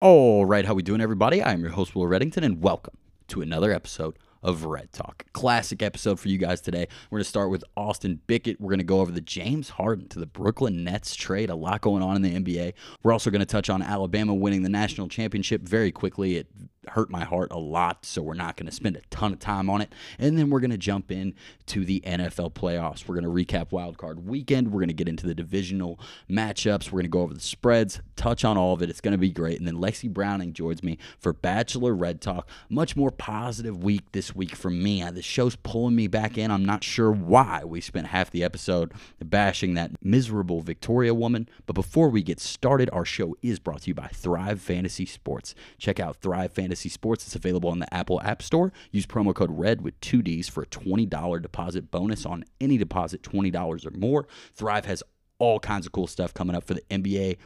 All right, how we doing, everybody? I am your host, Will Reddington, and welcome to another episode of Red Talk. Classic episode for you guys today. We're going to start with Austin Bickett. We're going to go over the James Harden to the Brooklyn Nets trade. A lot going on in the NBA. We're also going to touch on Alabama winning the national championship very quickly. It hurt my heart a lot, so we're not going to spend a ton of time on it. And then we're going to jump in to the NFL playoffs. We're going to recap Wild Card Weekend. We're going to get into the divisional matchups. We're going to go over the spreads, touch on all of it. It's going to be great. And then Lexi Browning joins me for Bachelor Red Talk. Much more positive week this week for me. Uh, the show's pulling me back in. I'm not sure why we spent half the episode bashing that miserable Victoria woman. But before we get started, our show is brought to you by Thrive Fantasy Sports. Check out Thrive Fantasy Fantasy Sports. It's available on the Apple App Store. Use promo code RED with two Ds for a $20 deposit bonus on any deposit $20 or more. Thrive has all kinds of cool stuff coming up for the NBA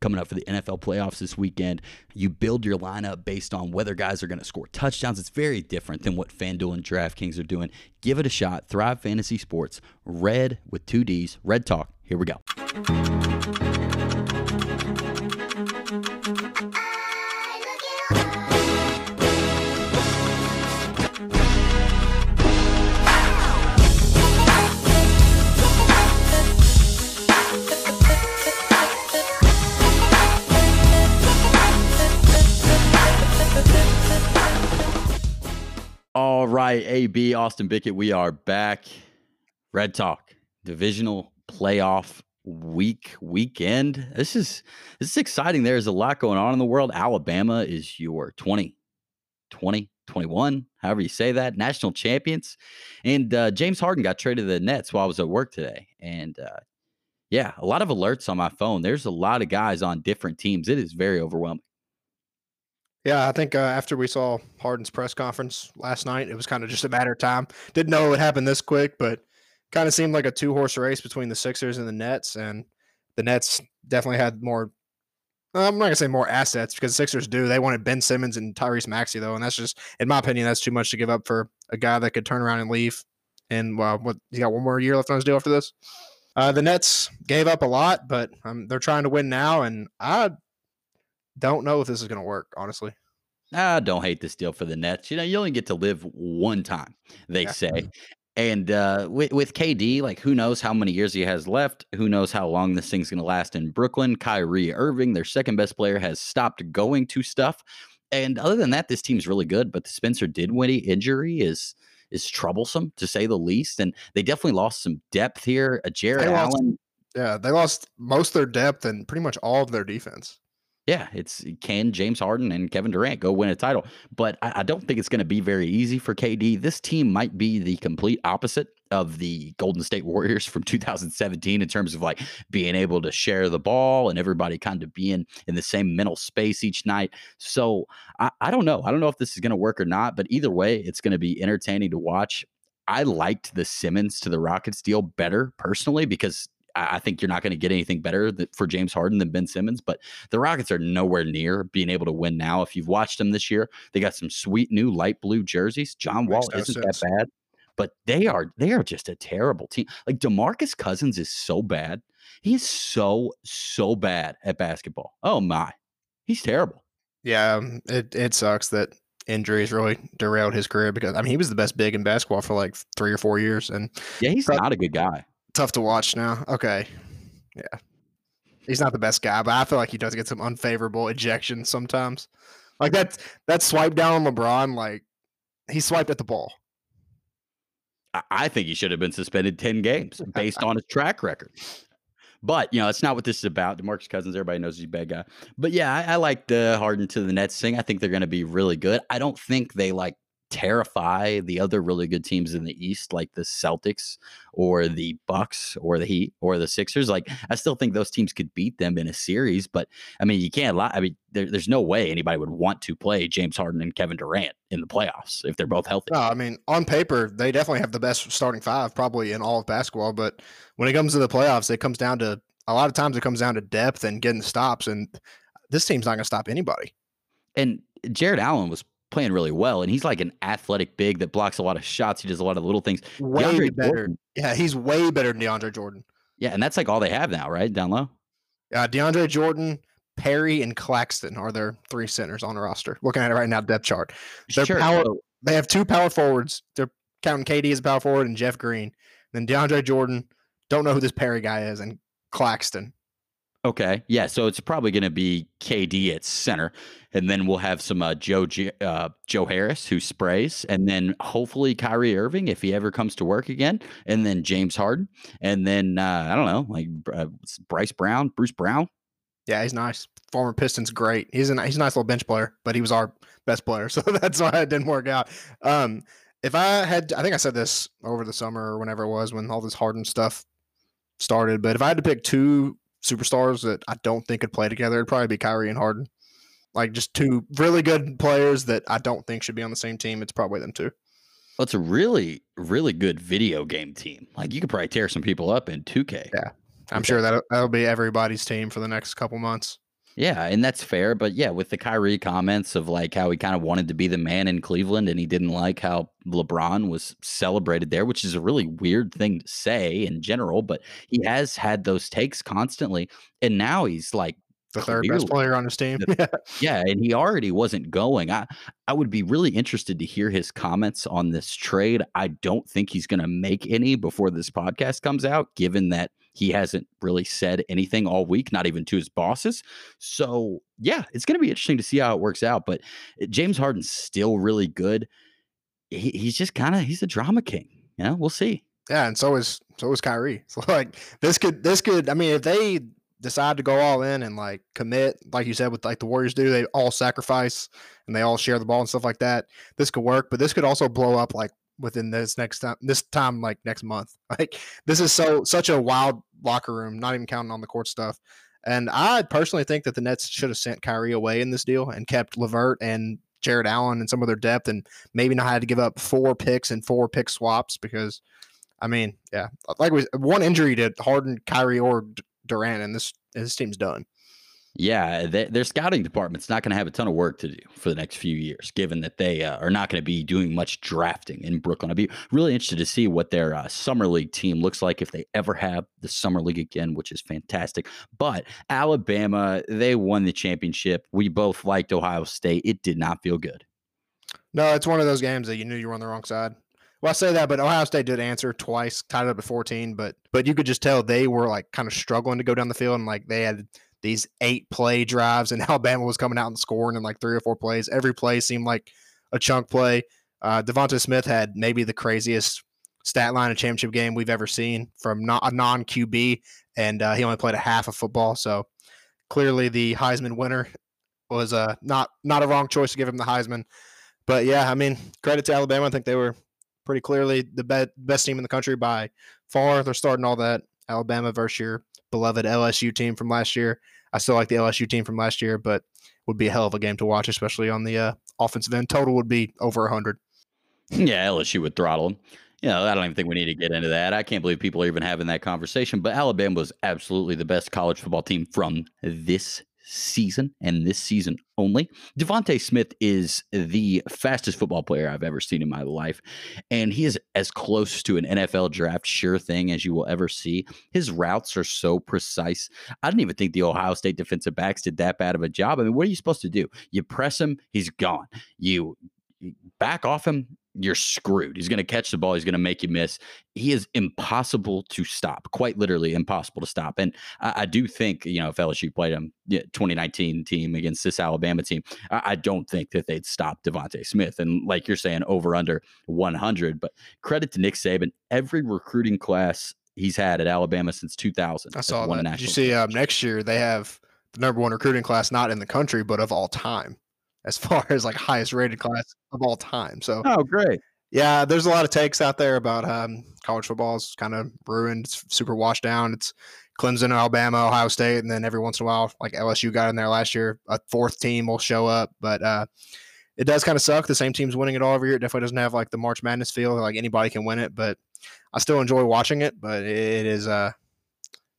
coming up for the NFL playoffs this weekend. You build your lineup based on whether guys are going to score touchdowns. It's very different than what FanDuel and DraftKings are doing. Give it a shot. Thrive Fantasy Sports. Red with two Ds. Red Talk. Here we go. All right, AB Austin Bickett, we are back. Red Talk, divisional playoff week weekend. This is this is exciting. There's a lot going on in the world. Alabama is your 20, 20, 21, however you say that, national champions. And uh, James Harden got traded to the Nets while I was at work today. And uh, yeah, a lot of alerts on my phone. There's a lot of guys on different teams. It is very overwhelming. Yeah, I think uh, after we saw Harden's press conference last night, it was kind of just a matter of time. Didn't know it would happen this quick, but kind of seemed like a two horse race between the Sixers and the Nets. And the Nets definitely had more. I'm not gonna say more assets because Sixers do. They wanted Ben Simmons and Tyrese Maxey though, and that's just, in my opinion, that's too much to give up for a guy that could turn around and leave. And well, what he got one more year left on his deal after this. Uh, the Nets gave up a lot, but um, they're trying to win now, and I don't know if this is going to work, honestly. I don't hate this deal for the Nets. You know, you only get to live one time, they yeah. say. And uh, with, with KD, like who knows how many years he has left? Who knows how long this thing's going to last in Brooklyn? Kyrie Irving, their second best player, has stopped going to stuff. And other than that, this team's really good. But the Spencer Dinwiddie injury is is troublesome to say the least. And they definitely lost some depth here. A Jarrett Allen. Yeah, they lost most their depth and pretty much all of their defense. Yeah, it's eh, can James Harden and Kevin Durant go win a title? But I, I don't think it's going to be very easy for KD. This team might be the complete opposite of the Golden State Warriors from 2017 in terms of like being able to share the ball and everybody kind of being in the same mental space each night. So I, I don't know. I don't know if this is going to work or not, but either way, it's going to be entertaining to watch. I liked the Simmons to the Rockets deal better personally because I think you're not going to get anything better for James Harden than Ben Simmons, but the Rockets are nowhere near being able to win now. If you've watched them this year, they got some sweet new light blue jerseys. John Wall isn't sense. that bad, but they are they are just a terrible team. Like DeMarcus Cousins is so bad. He's so so bad at basketball. Oh my. He's terrible. Yeah, um, it it sucks that injuries really derailed his career because I mean he was the best big in basketball for like 3 or 4 years and Yeah, he's not a good guy tough to watch now. Okay. Yeah. He's not the best guy, but I feel like he does get some unfavorable ejections sometimes. Like that that swipe down on LeBron, like he swiped at the ball. I think he should have been suspended 10 games based on his track record. But you know, it's not what this is about. Demarcus Cousins, everybody knows he's a bad guy. But yeah, I, I like the Harden to the Nets thing. I think they're going to be really good. I don't think they like terrify the other really good teams in the East, like the Celtics or the Bucks or the Heat or the Sixers. Like, I still think those teams could beat them in a series, but I mean, you can't lie. I mean, there, there's no way anybody would want to play James Harden and Kevin Durant in the playoffs if they're both healthy. No, I mean, on paper, they definitely have the best starting five probably in all of basketball, but when it comes to the playoffs, it comes down to a lot of times it comes down to depth and getting stops, and this team's not going to stop anybody. And Jarrett Allen was playing really well, and he's like an athletic big that blocks a lot of shots. He does a lot of little things. Way DeAndre better. Jordan, yeah, he's way better than DeAndre Jordan. Yeah, and that's like all they have now, right? Down low. Yeah, DeAndre Jordan, Perry, and Claxton are their three centers on the roster. Looking at it right now, depth chart. Their Sure. power, they have two power forwards. They're counting KD as a power forward and Jeff Green. Then DeAndre Jordan. Don't know who this Perry guy is, and Claxton. Okay. Yeah. So it's probably going to be KD at center, and then we'll have some uh, Joe uh, Joe Harris who sprays, and then hopefully Kyrie Irving if he ever comes to work again, and then James Harden, and then uh, I don't know, like uh, Bryce Brown, Bruce Brown. Yeah, he's nice. Former Pistons, great. He's a he's a nice little bench player, but he was our best player, so that's why it didn't work out. Um, if I had, I think I said this over the summer or whenever it was when all this Harden stuff started, but if I had to pick two superstars that I don't think could play together, it'd probably be Kyrie and Harden. Like just two really good players that I don't think should be on the same team. It's probably them two. Well, it's a really, really good video game team. Like you could probably tear some people up in 2K. Yeah. I'm sure that that'll be everybody's team for the next couple months. Yeah, and that's fair. But yeah, with the Kyrie comments of like how he kind of wanted to be the man in Cleveland and he didn't like how LeBron was celebrated there, which is a really weird thing to say in general. But he has had those takes constantly. And now he's like, The third best player on his team. The- Yeah. yeah, and he already wasn't going. I I would be really interested to hear his comments on this trade. I don't think he's going to make any before this podcast comes out, given that he hasn't really said anything all week, not even to his bosses. So yeah, it's going to be interesting to see how it works out. But uh, James Harden's still really good. He, he's just kind of he's a drama king. Yeah, we'll see. Yeah, and so is so is Kyrie. So like this could this could I mean if they decide to go all in and like commit, like you said with like the Warriors do, they all sacrifice and they all share the ball and stuff like that. This could work, but this could also blow up like within this next time this time like next month. Like this is so such a wild locker room, not even counting on the court stuff. And I personally think that the Nets should have sent Kyrie away in this deal and kept LeVert and Jarrett Allen and some of their depth and maybe not had to give up four picks and four pick swaps because I mean, yeah, like we, one injury to Harden, Kyrie, or Durant, and this this team's done. Yeah, they, their scouting department's not going to have a ton of work to do for the next few years, given that they uh, are not going to be doing much drafting in Brooklyn. I'd be really interested to see what their uh, summer league team looks like if they ever have the summer league again, which is fantastic. But Alabama, they won the championship. We both liked Ohio State. It did not feel good. No, it's one of those games that you knew you were on the wrong side. Well, I say that, but Ohio State did answer twice, tied it up at 14, but but you could just tell they were like kind of struggling to go down the field and like they had these eight play drives and Alabama was coming out and scoring in like three or four plays. Every play seemed like a chunk play. Uh, DeVonta Smith had maybe the craziest stat line of championship game we've ever seen from not a non QB, and uh, he only played a half of football. So clearly, the Heisman winner was uh, not not a wrong choice to give him the Heisman. But yeah, I mean, credit to Alabama. I think they were pretty clearly the be- best team in the country by far. They're starting all that Alabama versus your beloved LSU team from last year. I still like the LSU team from last year, but would be a hell of a game to watch, especially on the uh, offensive end. Total would be over 100. Yeah, LSU would throttle them. You know, I don't even think we need to get into that. I can't believe people are even having that conversation. But Alabama was absolutely the best college football team from this season and this season only. DeVonta Smith is the fastest football player I've ever seen in my life. And he is as close to an NFL draft sure thing as you will ever see. His routes are so precise. I didn't even think the Ohio State defensive backs did that bad of a job. I mean, what are you supposed to do? You press him, he's gone. You you back off him, you're screwed. He's going to catch the ball. He's going to make you miss. He is impossible to stop, quite literally impossible to stop. And I, I do think, you know, if LSU played him, yeah, 2019 team against this Alabama team, I, I don't think that they'd stop DeVonta Smith. And like you're saying, over under 100. But credit to Nick Saban. Every recruiting class he's had at Alabama since 2000. I saw that. Did you see um, next year they have the number one recruiting class, not in the country, but of all time, as far as like highest rated class of all time. So Oh, great. Yeah, there's a lot of takes out there about um, college football is kind of ruined. It's super washed down. It's Clemson, Alabama, Ohio State, and then every once in a while, like LSU got in there last year, a fourth team will show up. But uh, it does kind of suck. The same team's winning it all every year. It definitely doesn't have like the March Madness feel. Like anybody can win it, but I still enjoy watching it. But it is uh,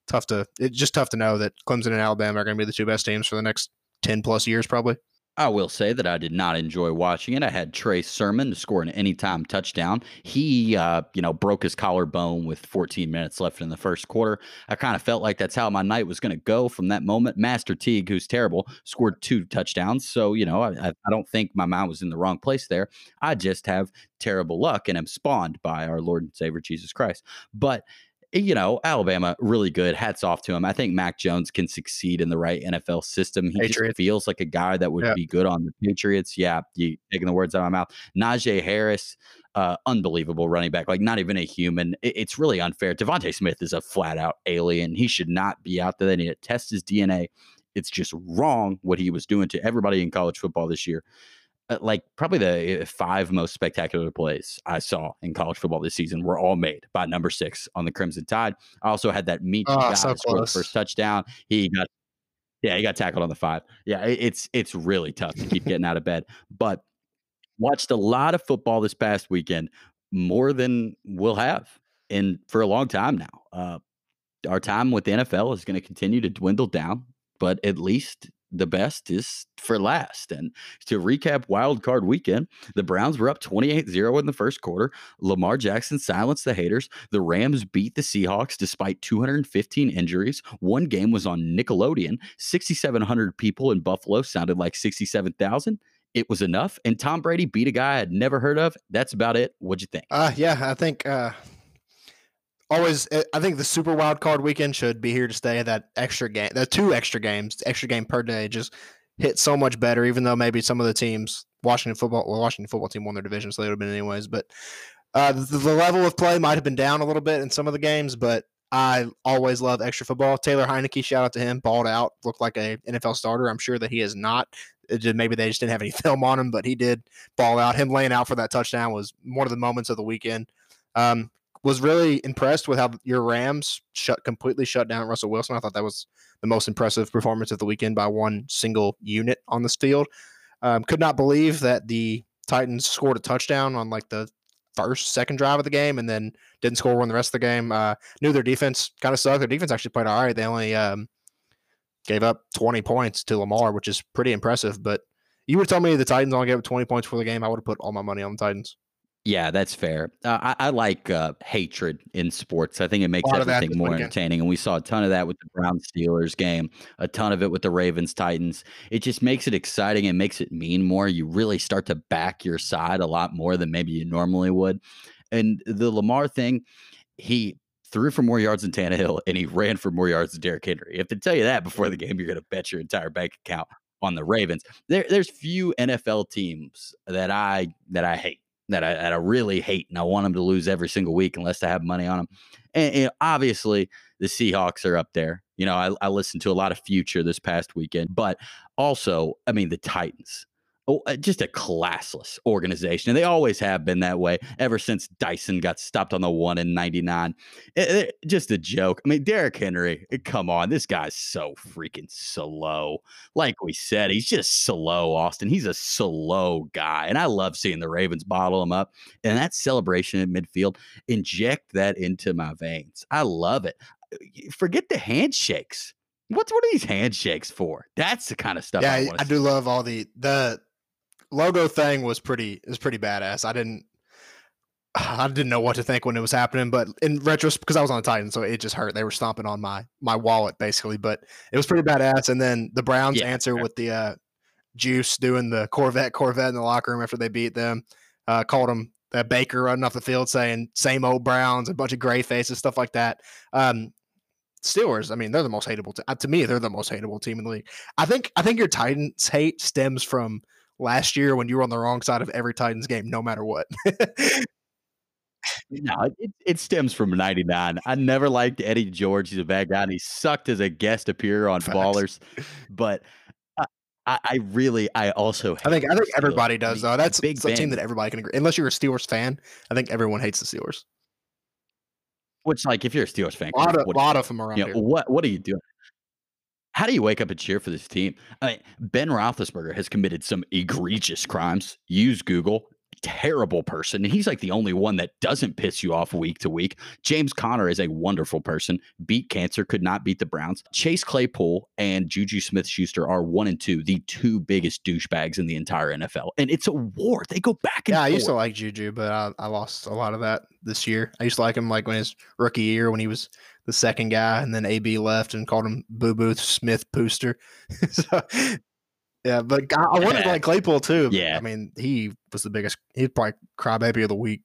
tough to. It's just tough to know that Clemson and Alabama are going to be the two best teams for the next ten plus years, probably. I will say that I did not enjoy watching it. I had Trey Sermon to score an anytime touchdown. He, uh, you know, broke his collarbone with 14 minutes left in the first quarter. I kind of felt like that's how my night was going to go from that moment. Master Teague, who's terrible, scored two touchdowns. So, you know, I, I don't think my mind was in the wrong place there. I just have terrible luck and am spawned by our Lord and Savior Jesus Christ. But you know, Alabama really good. Hats off to him. I think Mac Jones can succeed in the right NFL system. He just feels like a guy that would yeah. be good on the Patriots. Yeah, you taking the words out of my mouth. Najee Harris, uh, unbelievable running back. Like not even a human. It, it's really unfair. DeVonta Smith is a flat out alien. He should not be out there. They need to test his DNA. It's just wrong what he was doing to everybody in college football this year. Uh, like probably the uh, five most spectacular plays I saw in college football this season were all made by number six on the Crimson Tide. I also had that meet oh, so score the first touchdown. He got yeah, he got tackled on the five. Yeah, it's it's really tough to keep getting out of bed. But watched a lot of football this past weekend, more than we'll have in for a long time now. Uh, our time with the NFL is going to continue to dwindle down, but at least the best is for last. And to recap wild card weekend, the Browns were up 28-0 in the first quarter. Lamar Jackson silenced the haters. The Rams beat the Seahawks despite 215 injuries. One game was on Nickelodeon. 6,700 people in Buffalo sounded like 67,000 it was enough. And Tom Brady beat a guy I'd never heard of. That's about it. What'd you think? Uh, yeah, I think uh, always eh, I think the super wild card weekend should be here to stay. That extra game, the two extra games, extra game per day, just hit so much better. Even though maybe some of the teams, Washington football, well, Washington football team won their division, so they would have been anyways. But uh, the, the, level of play might have been down a little bit in some of the games, but I always love extra football. Taylor Heinicke, shout out to him, balled out, looked like a NFL starter. I'm sure that he is not. Just, maybe they just didn't have any film on him, but he did ball out. Him laying out for that touchdown was one of the moments of the weekend. Um, was really impressed with how your Rams shut completely shut down Russell Wilson. I thought that was the most impressive performance of the weekend by one single unit on this field. Um, could not believe that the Titans scored a touchdown on like the first, second drive of the game, and then didn't score one the rest of the game. Uh, knew their defense kind of sucked. Their defense actually played all right. They only um, gave up 20 points to Lamar, which is pretty impressive. But you would tell me the Titans only gave up 20 points for the game, I would have put all my money on the Titans. Yeah, that's fair. Uh, I, I, like uh, hatred in sports. I think it makes everything more entertaining. And we saw a ton of that with the Brown Steelers game, a ton of it with the Ravens Titans. It just makes it exciting and makes it mean more. You really start to back your side a lot more than maybe you normally would. And the Lamar thing, he threw for more yards than Tannehill and he ran for more yards than Derrick Henry. If they tell you that before the game, you're going to bet your entire bank account on the Ravens. There, there's few NFL teams that I that I hate that I, that I really hate, and I want them to lose every single week unless I have money on them. And, and obviously, the Seahawks are up there. You know, I, I listened to a lot of Future this past weekend, but also, I mean, the Titans. Oh, uh, just a classless organization. And they always have been that way ever since Dyson got stopped on the one in 99. It, it, eh, just a joke. I mean, Derrick Henry, eh, come on. This guy's so freaking slow. Like we said, he's just slow, Austin. He's a slow guy. And I love seeing the Ravens bottle him up. And that celebration at midfield, inject that into my veins. I love it. Uh, forget the handshakes. What's what are these handshakes for? That's the kind of stuff. Yeah, I, I do love all the the logo thing was pretty was pretty badass. I didn't I didn't know what to think when it was happening, but in retrospect, because I was on the Titan, so it just hurt. They were stomping on my my wallet basically, but it was pretty badass. And then the Browns yeah, answer with the uh, Juice doing the Corvette Corvette in the locker room after they beat them, uh, called them uh, Baker running off the field saying "same old Browns," a bunch of gray faces, stuff like that. Um, Steelers, I mean, they're the most hateable. T- uh, to me, they're the most hateable team in the league. I think I think your Titans hate stems from last year when you were on the wrong side of every Titans game, no matter what. no, it, it, stems from 99. I never liked Eddie George. He's a bad guy, and he sucked as a guest appearer on Facts. Ballers. But I, I, really, I also I think I think everybody does though. That's big a team that everybody can agree. Unless you're a Steelers fan, I think everyone hates the Steelers. Which, like, if you're a Steelers fan, a lot, of, lot of them around you know, here. What What are you doing? How do you wake up and cheer for this team? I mean, ben Roethlisberger has committed some egregious crimes. Use Google. Terrible person, and he's like the only one that doesn't piss you off week to week. James Conner is a wonderful person. Beat cancer, could not beat the Browns. Chase Claypool and Juju Smith Schuster are one and two, the two biggest douchebags in the entire NFL. And it's a war. They go back and Yeah, I used to like Juju, but I, I lost a lot of that this year. I used to like him like when his rookie year when he was the second guy, and then AB left and called him Boo Boo Smith Booster. so, yeah, but I, I wanted to like Claypool too. Yeah. I mean he was the biggest. He's probably crybaby of the week.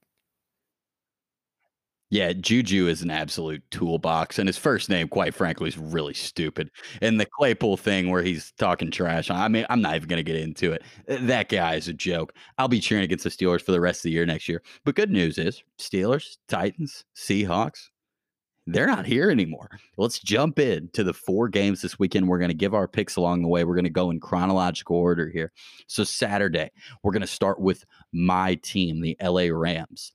Yeah, Juju is an absolute toolbox, and his first name, quite frankly, is really stupid. And the Claypool thing where he's talking trash, I mean, I'm not even going to get into it. That guy is a joke. I'll be cheering against the Steelers for the rest of the year next year. But good news is Steelers, Titans, Seahawks, they're not here anymore. Let's jump in to the four games this weekend. We're going to give our picks along the way. We're going to go in chronological order here. So, Saturday, we're going to start with my team, the LA Rams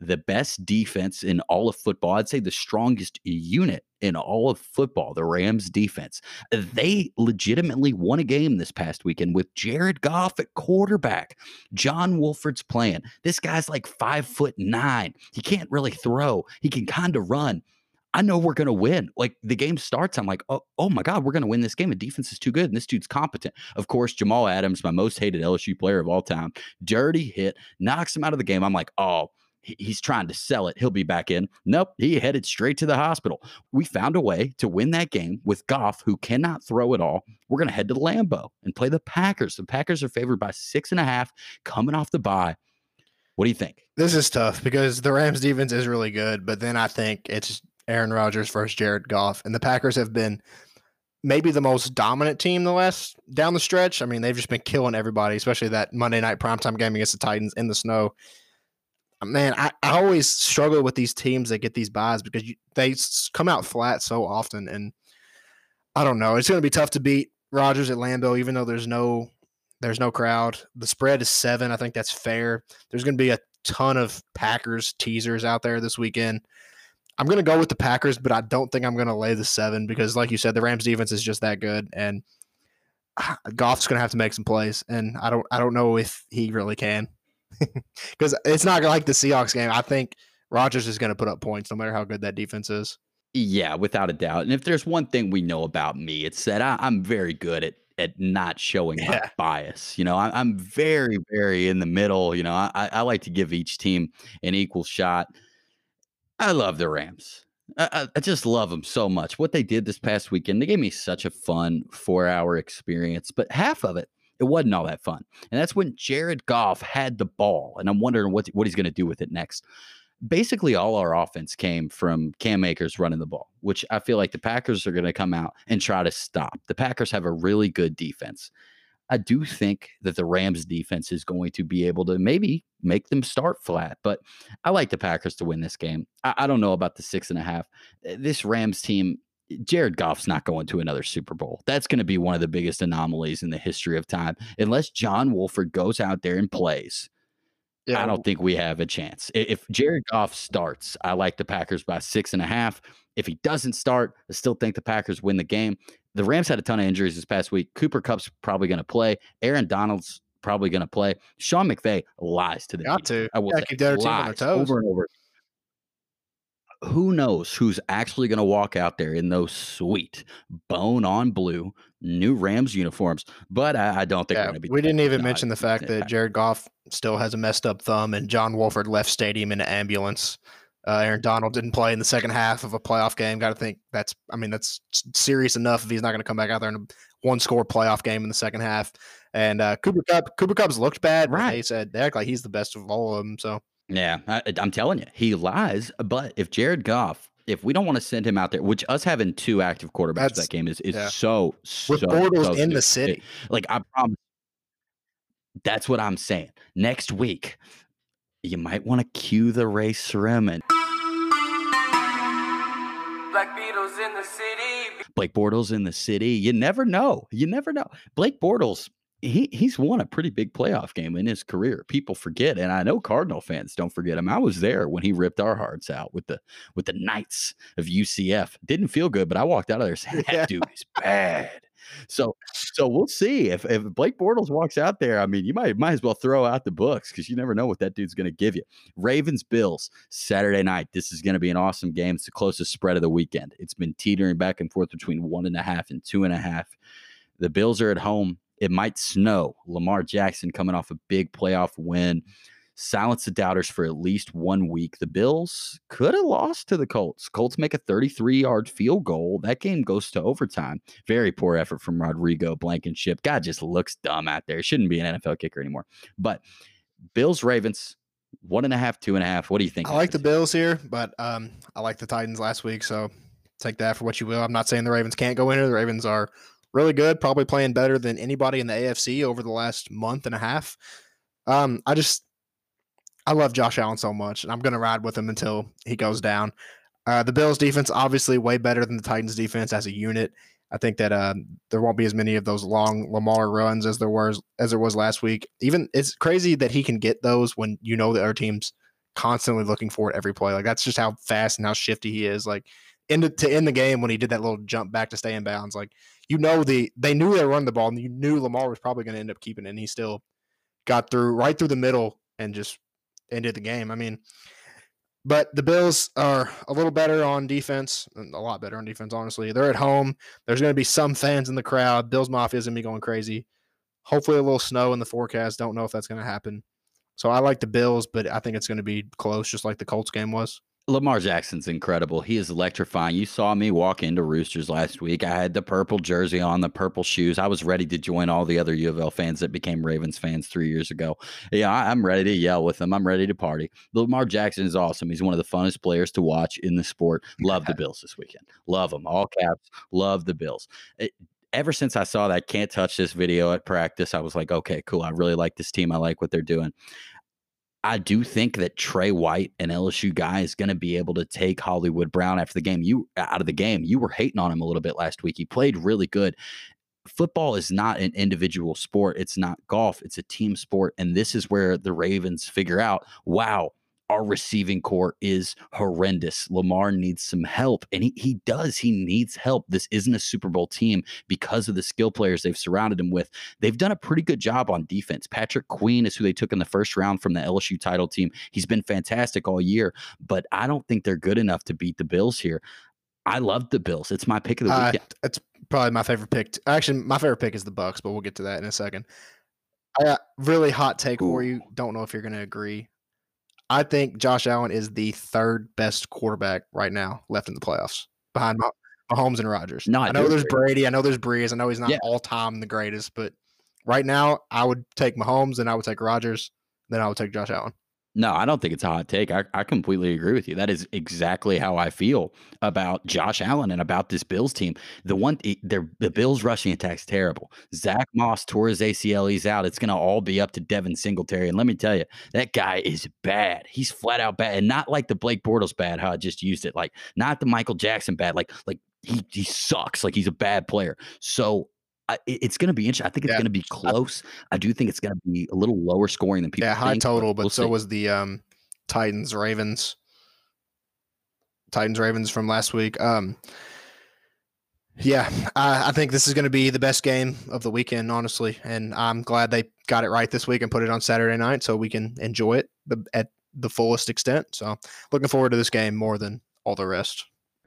the best defense in all of football. I'd say the strongest unit in all of football, the Rams defense. They legitimately won a game this past weekend with Jared Goff at quarterback. John Wolford's playing. This guy's like five foot nine. He can't really throw, he can kind of run. I know we're going to win. Like the game starts, I'm like, oh, oh my God, we're going to win this game. The defense is too good, and this dude's competent. Of course, Jamal Adams, my most hated LSU player of all time, dirty hit, knocks him out of the game. I'm like, oh, he's trying to sell it. He'll be back in. Nope, he headed straight to the hospital. We found a way to win that game with Goff, who cannot throw at all. We're going to head to Lambeau and play the Packers. The Packers are favored by six and a half coming off the bye. What do you think? This is tough because the Rams defense is really good, but then I think it's Aaron Rodgers versus Jared Goff, and the Packers have been maybe the most dominant team the last down the stretch. I mean, they've just been killing everybody, especially that Monday night primetime game against the Titans in the snow. Man, I, I always struggle with these teams that get these byes because you, they come out flat so often, and I don't know. It's going to be tough to beat Rodgers at Lambeau, even though there's no there's no crowd. The spread is seven. I think that's fair. There's going to be a ton of Packers teasers out there this weekend. I'm going to go with the Packers, but I don't think I'm going to lay the seven because, like you said, the Rams defense is just that good, and Goff's going to have to make some plays, and I don't I don't know if he really can because it's not like the Seahawks game. I think Rodgers is going to put up points no matter how good that defense is. Yeah, without a doubt. And if there's one thing we know about me, it's that I, I'm very good at at not showing my bias. You know, I, I'm very, very in the middle. You know, I I like to give each team an equal shot. I love the Rams. I, I- just love them so much. What they did this mm. past weekend, they gave me such a fun four hour experience, but half of it, it wasn't all that fun. And that's when Jared Goff had the ball. And I'm wondering what, what he's going to do with it next basically all our offense came from Cam Akers running the ball, which I feel like the Packers are going to come out and try to stop. The Packers have a really good defense. I do think that the Rams defense is going to be able to maybe make them start flat, but I like the Packers to win this game. I, I don't know about the six and a half. Uh, This Rams team, Jared Goff's not going to another Super Bowl. That's going to be one of the biggest anomalies in the history of time, unless John Wolford goes out there and plays. I don't think we have a chance. If Jared Goff starts, I like the Packers by six and a half. If he doesn't start, I still think the Packers win the game. The Rams had a ton of injuries this past week. Cooper Kupp's probably going to play. Aaron Donald's probably going to play. Sean McVay lies to the got team. to. I will Gotta say, keep the other team on their lies toes. over and over. Who knows who's actually going to walk out there in those sweet bone on blue new Rams uniforms? But I, I don't think we're Yeah, going to be. we didn't even mention the fact that Jared Goff still has a messed up thumb, and John Wolford left stadium in an ambulance. Uh, Aaron Donald didn't play in the second half of a playoff game. Got to think that's, I mean, that's serious enough if he's not going to come back out there in a one score playoff game in the second half. And uh, Cooper Kupp, Cooper Kupp's looked bad, Right. they said they act like he's the best of all of them. So Yeah, I, I'm telling you, he lies. But if Jared Goff, if we don't want to send him out there, which us having two active quarterbacks That's- that game is is yeah. so so with Bortles so in the city, Like I promise, that's what I'm saying. Next week, you might want to cue the Rae Sremmurd. Black Beatles in the city. Blake Bortles in the city. You never know. You never know. Blake Bortles, he he's won a pretty big playoff game in his career. People forget, and I know Cardinal fans don't forget him. I was there when he ripped our hearts out with the with the Knights of UCF. Didn't feel good, but I walked out of there saying that Yeah. dude is bad. So so we'll see if if Blake Bortles walks out there. I mean, you might might as well throw out the books because you never know what that dude's going to give you. Ravens Bills Saturday night. This is going to be an awesome game. It's the closest spread of the weekend. It's been teetering back and forth between one and a half and two and a half. The Bills are at home. It might snow. Lamar Jackson coming off a big playoff win silence the doubters for at least one week. The Bills could have lost to the Colts. Colts make a 33 yard field goal. That game goes to overtime. Very poor effort from Rodrigo Blankenship. God just looks dumb out there. Shouldn't be an NFL kicker anymore. But Bills, Ravens, one and a half, two and a half. What do you think? I like the Bills here, but um, I like the Titans last week, so take that for what you will. I'm not saying the Ravens can't go in here. The Ravens are really good, probably playing better than anybody in the AFC over the last month and a half. Um, I just I love Josh Allen so much, and I'm going to ride with him until he goes down. Uh, the Bills' defense obviously way better than the Titans' defense as a unit. I think that uh, there won't be as many of those long Lamar runs as there was as there was last week. Even it's crazy that he can get those when you know that our team's constantly looking for it every play. Like that's just how fast and how shifty he is. Like into to end the game when he did that little jump back to stay in bounds. Like you know the they knew they were running the ball and you knew Lamar was probably going to end up keeping it. And he still got through right through the middle and just ended the game. I mean, but the Bills are a little better on defense, a lot better on defense, honestly. They're at home. There's going to be some fans in the crowd. Bills Mafia is going to be going crazy. Hopefully, a little snow in the forecast. Don't know if that's going to happen. So I like the Bills, but I think it's going to be close, just like the Colts game was. Lamar Jackson's incredible. He is electrifying. You saw me walk into Roosters last week. I had the purple jersey on, the purple shoes. I was ready to join all the other U of L fans that became Ravens fans three years ago. Yeah, I'm ready to yell with them. I'm ready to party. Lamar Jackson is awesome. He's one of the funnest players to watch in the sport. Love the Bills this weekend. Love them. All caps. Love the Bills. It, ever since I saw that can't touch this video at practice, I was like, okay, cool. I really like this team. I like what they're doing. I do think that Trey White, an LSU guy, is going to be able to take Hollywood Brown after the game. You out of the game. You were hating on him a little bit last week. He played really good. Football is not an individual sport. It's not golf. It's a team sport. And this is where the Ravens figure out, wow, our receiving corps is horrendous. Lamar needs some help, and he, he does. He needs help. This isn't a Super Bowl team because of the skill players they've surrounded him with. They've done a pretty good job on defense. Patrick Queen is who they took in the first round from the LSU title team. He's been fantastic all year, but I don't think they're good enough to beat the Bills here. I love the Bills. It's my pick of the Uh, weekend. it's probably my favorite pick. Actually, my favorite pick is the Bucks, but we'll get to that in a second. I got really hot take for you. Don't know if you're going to agree. I think Josh Allen is the third best quarterback right now left in the playoffs behind Mah- Mahomes and Rodgers. No, I know there's. Brady. I know there's Brees. I know he's not Yeah. all time the greatest, but right now I would take Mahomes, then I would take Rodgers, then I would take Josh Allen. No, I don't think it's a hot take. I, I completely agree with you. That is exactly how I feel about Josh Allen and about this Bills team. The one, the Bills rushing attack's terrible. Zach Moss tore his ACL. He's out. It's going to all be up to Devin Singletary. And let me tell you, that guy is bad. He's flat out bad, and not like the Blake Bortles bad. How I just used it, like not the Michael Jackson bad. Like like he he sucks. Like he's a bad player. So. I, it's going to be interesting. I think it's Yeah. going to be close. I do think it's going to be a little lower scoring than people. yeah, high think, total, but we'll so see. was the um, Titans Ravens. Titans Ravens from last week. Um, yeah, I, I think this is going to be the best game of the weekend, honestly, and I'm glad they got it right this week and put it on Saturday night so we can enjoy it the, at the fullest extent. So, looking forward to this game more than all the rest.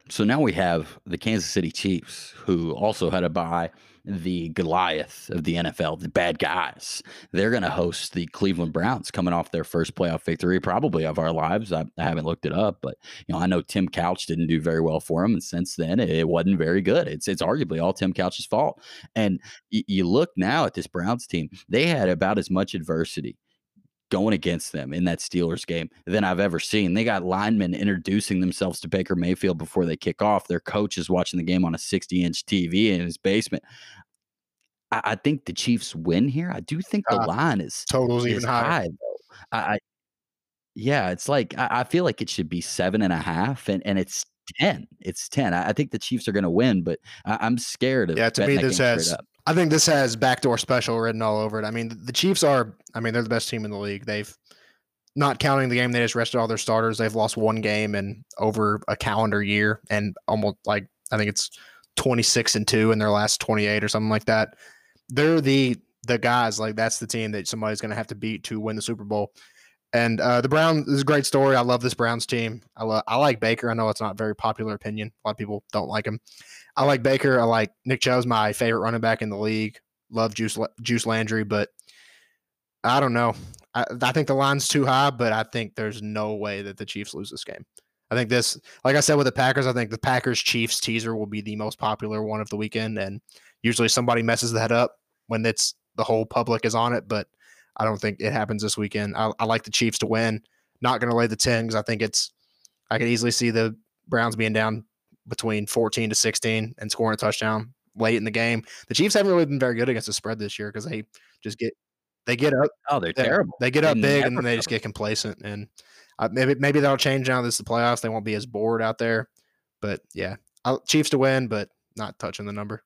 So now we have the Kansas City Chiefs, who also had to buy the Goliath of the NFL, the bad guys. They're going to host the Cleveland Browns coming off their first playoff victory, probably of our lives. I, I haven't looked it up, but you know I know Tim Couch didn't do very well for them, and since then it, it wasn't very good. It's it's arguably all Tim Couch's fault. And y- you look now at this Browns team; they had about as much adversity going against them in that Steelers game than I've ever seen. They got linemen introducing themselves to Baker Mayfield before they kick off. Their coach is watching the game on a 60 inch TV in his basement. I, I think the Chiefs win here. I do think the Uh, line is, Totals is even higher. high, though. I, I yeah, it's like I, I feel like it should be seven and a half, and, and it's 10. It's 10. I, I think the Chiefs are going to win, but I, I'm scared of Yeah, to me, this has- up. I think this has backdoor special written all over it. I mean, the Chiefs are, I mean, they're the best team in the league. They've, not counting the game they just rested all their starters, they've lost one game in over a calendar year and almost like, I think it's 26 and 2 in their last 28 or something like that. They're the the guys like that's the team that somebody's going to have to beat to win the Super Bowl. And uh, the Browns is a great story. I love this Browns team. I love I like Baker. I know it's not very popular opinion. A lot of people don't like him. I like Baker. I like Nick Chubb's my favorite running back in the league. Love Juice Juice Landry, but I don't know. I, I think the line's too high, but I think there's no way that the Chiefs lose this game. I think this, like I said with the Packers, I think the Packers Chiefs teaser will be the most popular one of the weekend, and usually somebody messes that up when it's the whole public is on it. But I don't think it happens this weekend. I, I like the Chiefs to win. Not going to lay the ten because I think it's. I could easily see the Browns being down between 14 to 16 and scoring a touchdown late in the game. The Chiefs haven't really been very good against the spread this year because they just get they get up. Oh, they're terrible. They get up They big and then they just get complacent. And uh, maybe maybe that'll change now. This is the playoffs. They won't be as bored out there. But yeah, I'll, Chiefs to win, but not touching the number.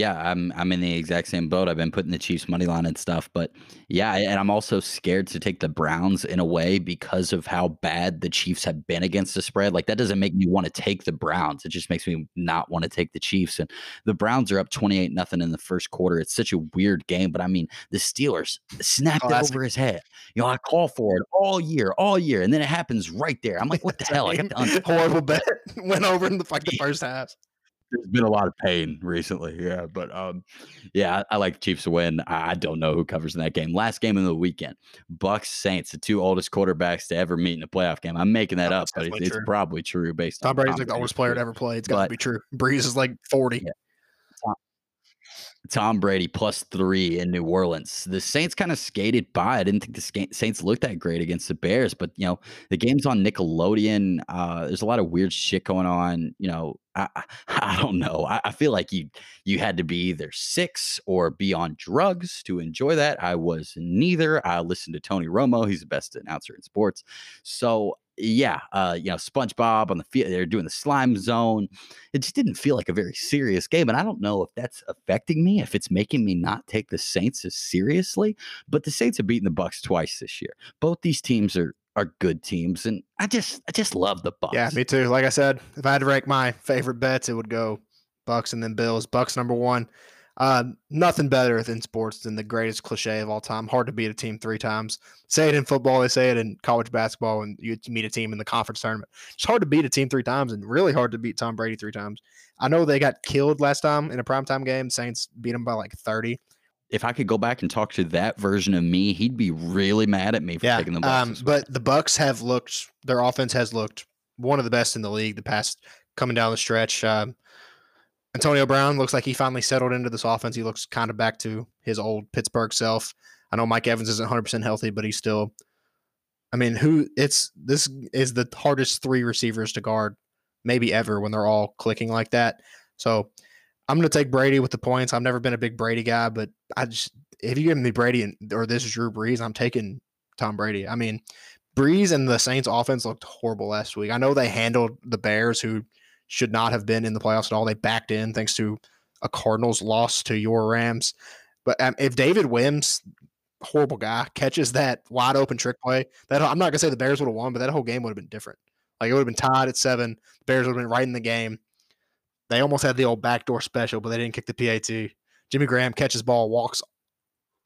Yeah, I'm I'm in the exact same boat. I've been putting the Chiefs money line and stuff, but yeah, and I'm also scared to take the Browns in a way because of how bad the Chiefs have been against the spread. Like that doesn't make me want to take the Browns. It just makes me not want to take the Chiefs. And the Browns are up 28 nothing in the first quarter. It's such a weird game, but I mean, the Steelers snapped it oh, over his head. You know, I call for it all year, all year, and then it happens right there. I'm like, what the hell? I got the horrible bet went over in the the first half. There's been a lot of pain recently. Yeah, but um, yeah, I, I like the Chiefs to win. I, I don't know who covers in that game. Last game of the weekend, Bucks Saints, the two oldest quarterbacks to ever meet in a playoff game. I'm making that up, but it's, it's probably true based Tom on Brady's like the oldest player to ever play. It's got to be true. Brees is like 40. Yeah. Tom Brady plus three in New Orleans. The Saints kind of skated by. I didn't think the Saints looked that great against the Bears, but you know the game's on Nickelodeon. Uh, there's a lot of weird shit going on. You know, I I, don't know. I, I feel like you you had to be either six or be on drugs to enjoy that. I was neither. I listened to Tony Romo. He's the best announcer in sports. So yeah, uh, you know, SpongeBob on the field. They're doing the slime zone it just didn't feel like a very serious game. And I don't know if that's affecting me, if it's making me not take the Saints as seriously. But the Saints have beaten the Bucks twice this year. Both these teams are are good teams, and I just I just love the Bucks. Yeah, me too. Like I said, if I had to rank my favorite bets, it would go Bucks and then Bills. Bucks number one. Uh, nothing better than sports than the greatest cliche of all time. Hard to beat a team three times. Say it in football, they say it in college basketball, and you meet a team in the conference tournament. It's hard to beat a team three times, and really hard to beat Tom Brady three times. I know they got killed last time in a primetime game. Saints beat them by like thirty. If I could go back and talk to that version of me, he'd be really mad at me for Yeah, taking the Bucks. um, but the Bucks have looked. Their offense has looked one of the best in the league the past coming down the stretch. Um, Antonio Brown looks like he finally settled into this offense. He looks kind of back to his old Pittsburgh self. I know Mike Evans isn't 100 percent healthy, but he's still. I mean, who? It's this is the hardest three receivers to guard, maybe ever, when they're all clicking like that. So, I'm going to take Brady with the points. I've never been a big Brady guy, but I just if you give me Brady and or this is Drew Brees, I'm taking Tom Brady. I mean, Brees and the Saints offense looked horrible last week. I know they handled the Bears, who should not have been in the playoffs at all. They backed in thanks to a Cardinals loss to your Rams. But um, if David Wims, horrible guy, catches that wide open trick play, that I'm not gonna say the Bears would have won, but that whole game would have been different. Like it would have been tied at seven. The Bears would have been right in the game. They almost had the old backdoor special, but they didn't kick the PAT. Jimmy Graham catches ball, walks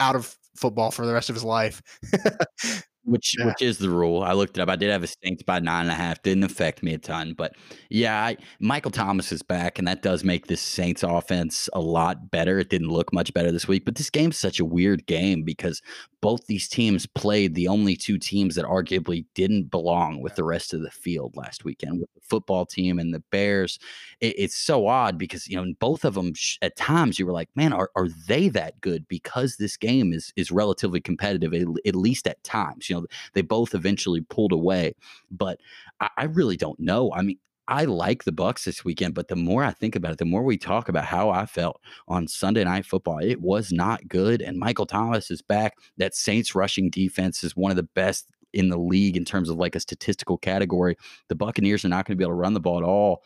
out of football for the rest of his life. which Yeah. which is the rule. I looked it up. I did have a Saints by nine and a half. Didn't affect me a ton, but yeah, I, Michael Thomas is back, and that does make this Saints offense a lot better. It didn't look much better this week, but this game's such a weird game because both these teams played the only two teams that arguably didn't belong with the rest of the field last weekend with the football team and the Bears. It, it's so odd because you know in both of them sh- at times you were like, man, are, are they that good? Because this game is is relatively competitive, at, at least at times. You know, they both eventually pulled away, but I, I really don't know. I mean. I like the Bucks this weekend, but the more I think about it, the more we talk about how I felt on Sunday Night Football, it was not good. And Michael Thomas is back. That Saints rushing defense is one of the best in the league in terms of like a statistical category. The Buccaneers are not going to be able to run the ball at all.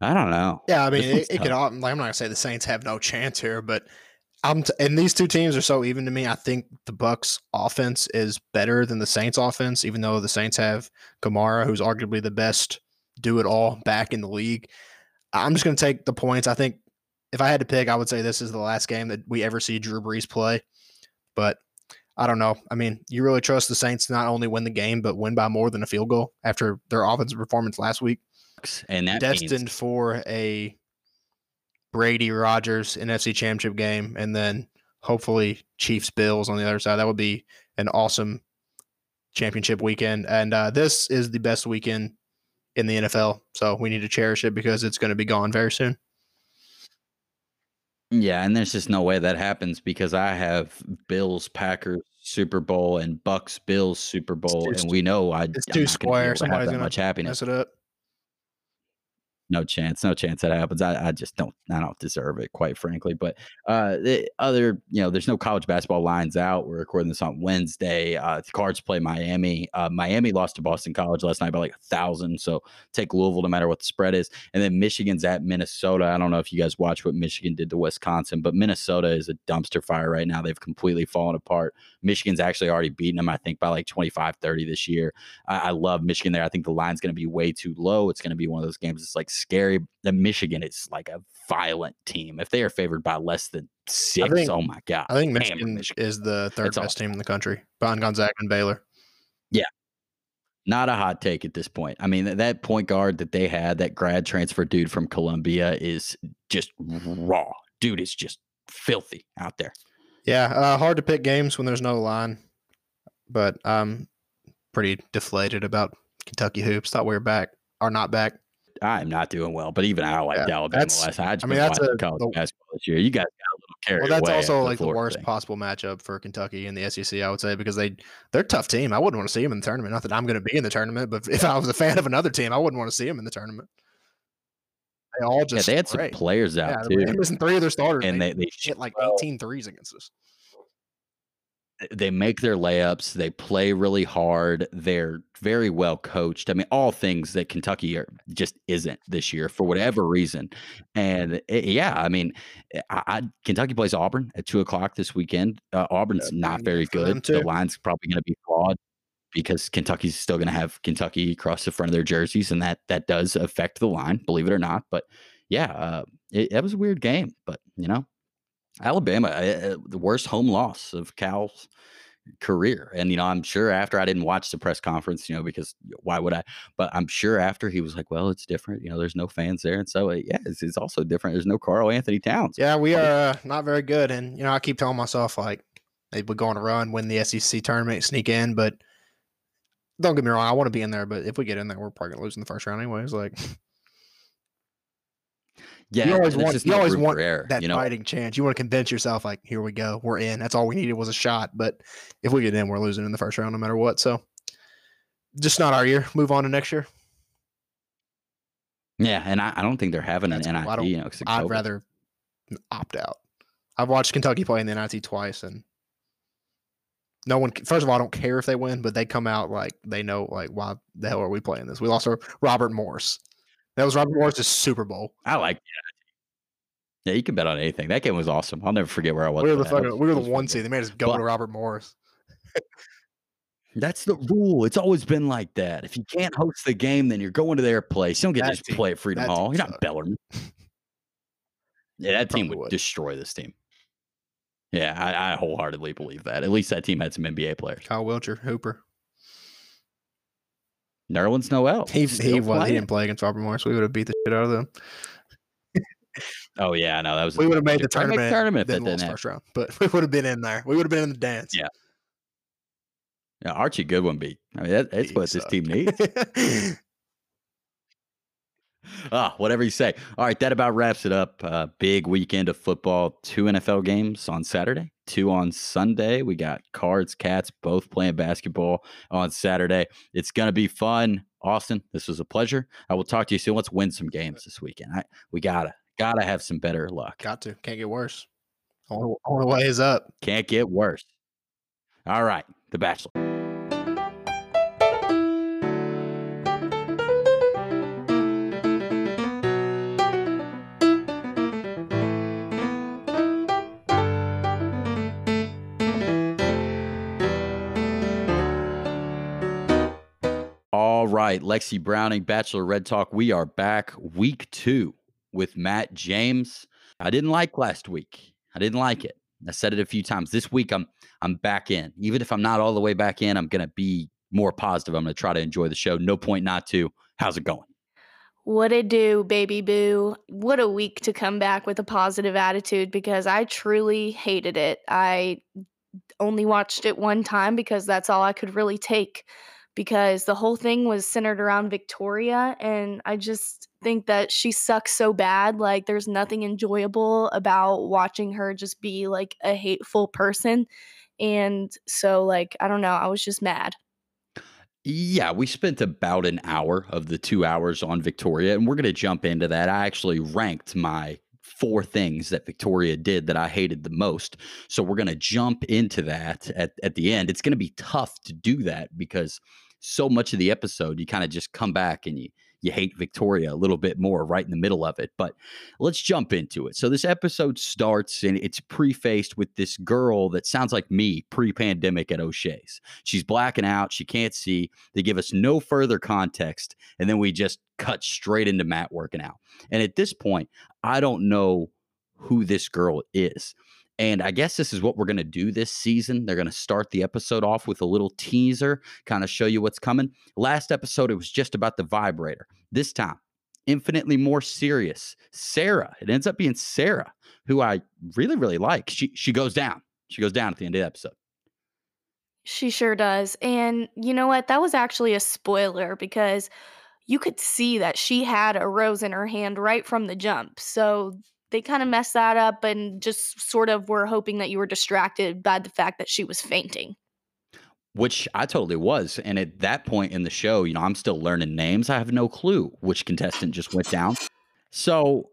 I don't know. Yeah, I mean, it, it could. Like, I'm not gonna say the Saints have no chance here, but I'm. T- and these two teams are so even to me. I think the Bucks offense is better than the Saints offense, even though the Saints have Kamara, who's arguably the best do it all back in the league. I'm just going to take the points. I think if I had to pick, I would say this is the last game that we ever see Drew Brees play. But I don't know. I mean, you really trust the Saints not only win the game, but win by more than a field goal after their offensive performance last week. And that Destined means, for a Brady Rodgers NFC Championship game, and then hopefully Chiefs Bills on the other side. That would be an awesome championship weekend. And uh, this is the best weekend in the NFL. So we need to cherish it because it's going to be gone very soon. yeah, and there's just no way that happens because I have Bills, Packers, Super Bowl, and Bucks, Bills, Super Bowl, and we know I, it's I'm too not square. Somebody's have gonna much happiness. Mess it up. No chance no chance that happens i, I just don't i don't deserve it quite frankly but uh the other you know there's no college basketball lines out we're recording this on wednesday uh the cards play miami uh miami lost to boston college last night by like a thousand so take louisville no matter what the spread is and then michigan's at minnesota i don't know if you guys watch what michigan did to wisconsin but minnesota is a dumpster fire right now they've completely fallen apart michigan's actually already beaten them i think by like 25 30 this year I, I love Michigan there. I think the line's going to be way too low. It's going to be one of those games. It's like scary. The Michigan is like a violent team. If they are favored by less than six, think- oh my god! I think Michigan, Michigan. is the third It's best team in the country behind Gonzaga and Baylor. Yeah, not a hot take at this point. I mean, that, that point guard that they had, that grad transfer dude from Columbia, is just raw. Dude is just filthy out there. Yeah, uh, hard to pick games when there's no line, but I'm pretty deflated about Kentucky hoops. Thought we were back, are not back. I'm not doing well, but even I Yeah, Alabama that's- last. I just I mean, that's a- college the- basketball this year. You guys got a little carried Well, that's also like the Florida worst thing. possible matchup for Kentucky in the SEC. I would say because they they're a tough team. I wouldn't want to see them in the tournament. Not that I'm going to be in the tournament, but if I was a fan of another team, I wouldn't want to see them in the tournament. They all Yeah, just they had some players out Yeah, too. they're missing three of their starters, and they, they they hit like well. 18 threes against us. They make their layups. They play really hard. They're very well coached. I mean, all things that Kentucky are, just isn't this year for whatever reason. And it- yeah, I mean, I, I, Kentucky plays Auburn at two o'clock this weekend. Uh, Auburn's Yeah, not very good. The line's probably going to be flawed because Kentucky's still going to have Kentucky across the front of their jerseys, and that that does affect the line, believe it or not. But yeah, uh, it, that was a weird game. But you know, Alabama, uh, uh, the worst home loss of Cal's career. And, you know, I'm sure after I didn't watch the press conference, you know, because why would I? But I'm sure after he was like, well, it's different. You know, there's no fans there. And so, uh, yeah, it's, it's also different. There's no Karl-Anthony Towns. Yeah, we are uh, not very good, and you know I keep telling myself like maybe we go on a run, win the SEC tournament, sneak in. But don't get me wrong, I want to be in there. But if we get in there, we're probably gonna lose in the first round anyways. Like Yeah. you always want you always want that you know, fighting chance. You want to convince yourself like here we go, we're in. That's all we needed was a shot. But if we get in, we're losing in the first round no matter what. So just not our year. Move on to next year. Yeah. And I, I don't think they're having That's an cool. NIT, you know, I'd rather opt out. I've watched Kentucky play in the NIT twice, and no one. First of all, I don't care if they win, but they come out like they know, like, why the hell are we playing this? We lost our Robert Morris. That was Robert Morris's Super Bowl. I like that. Yeah, you can bet on anything. That game was awesome. I'll never forget where I was. We were the fucking, we were the one seed. They made us go But- to Robert Morris. That's the rule. It's always been like that. If you can't host the game, then you're going to their place. You don't get to just team- play at Freedom Hall. You're not. Bellarmine. yeah, that team would, would. destroy this team. Yeah, I, I wholeheartedly believe that. At least that team had some NBA players. Kyle Wiltjer, Hooper. Nerlens Noel. He he, was, he didn't play against Robert Morris. We would have beat the shit out of them. Oh yeah, no, that was. We would have made the make tournament. tournament then lost first round, but we would have been in there. We would have been in the dance. Yeah. Yeah, Archie Goodwin beat. I mean, that, that's He what this team needs. Ah, whatever you say. All right, that about wraps it up. Uh, big weekend of football. Two NFL games on Saturday, two on Sunday. We got Cards, Cats, both playing basketball on Saturday. It's gonna be fun. Austin, this was a pleasure. I will talk to you soon. Let's win some games this weekend. I, we gotta gotta have some better luck. Got to. Can't get worse. Only, only way is up. Can't get worse. All right, The Bachelor. Right, Lexi Browning, Bachelor Red Talk. We are back week two with Matt James. I didn't like last week. I didn't like it. I said it a few times. This week I'm I'm back in. Even if I'm not all the way back in, I'm gonna be more positive. I'm gonna try to enjoy the show. No point not to. How's it going? What it do, baby boo? What a week to come back with a positive attitude because I truly hated it. I only watched it one time because that's all I could really take because the whole thing was centered around Victoria and I just think that she sucks so bad like there's nothing enjoyable about watching her just be like a hateful person and so like I don't know, I was just mad. Yeah, we spent about an hour of the two hours on Victoria, and we're going to jump into that. I actually ranked my four things that Victoria did that I hated the most. So we're going to jump into that at, at the end. It's going to be tough to do that because so much of the episode, you kind of just come back and you you hate Victoria a little bit more right in the middle of it. But let's jump into it. So this episode starts and it's prefaced with this girl that sounds like me pre-pandemic at O'Shea's. She's blacking out, she can't see. They give us no further context, and then we just cut straight into Matt working out. And at this point, I don't know who this girl is. And I guess this is what we're going to do this season. They're going to start the episode off with a little teaser, kind of show you what's coming. Last episode, it was just about the vibrator. This time, infinitely more serious. Sarah. It ends up being Sarah, who I really, really like. She she goes down. She goes down at the end of the episode. She sure does. And you know what? That was actually a spoiler because you could see that she had a rose in her hand right from the jump. So they kind of messed that up and just sort of were hoping that you were distracted by the fact that she was fainting. Which I totally was. And at that point in the show, you know, I'm still learning names. I have no clue which contestant just went down. So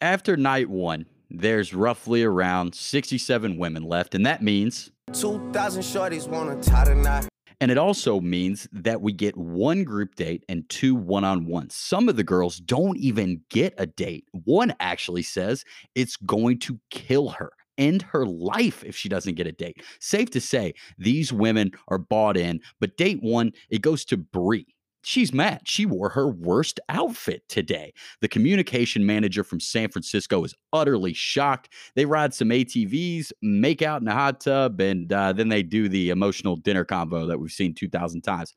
after night one, there's roughly around 67 women left. And that means 2,000 shorties want to tie the knot. And it also means that we get one group date and two one on ones. Some of the girls don't even get a date. One actually says it's going to kill her, end her life if she doesn't get a date. Safe to say, these women are bought in. But date one, it goes to Bri she's mad. She wore her worst outfit today. The communication manager from San Francisco is utterly shocked. They ride some ATVs, make out in a hot tub, and uh, then they do the emotional dinner combo that we've seen 2,000 times.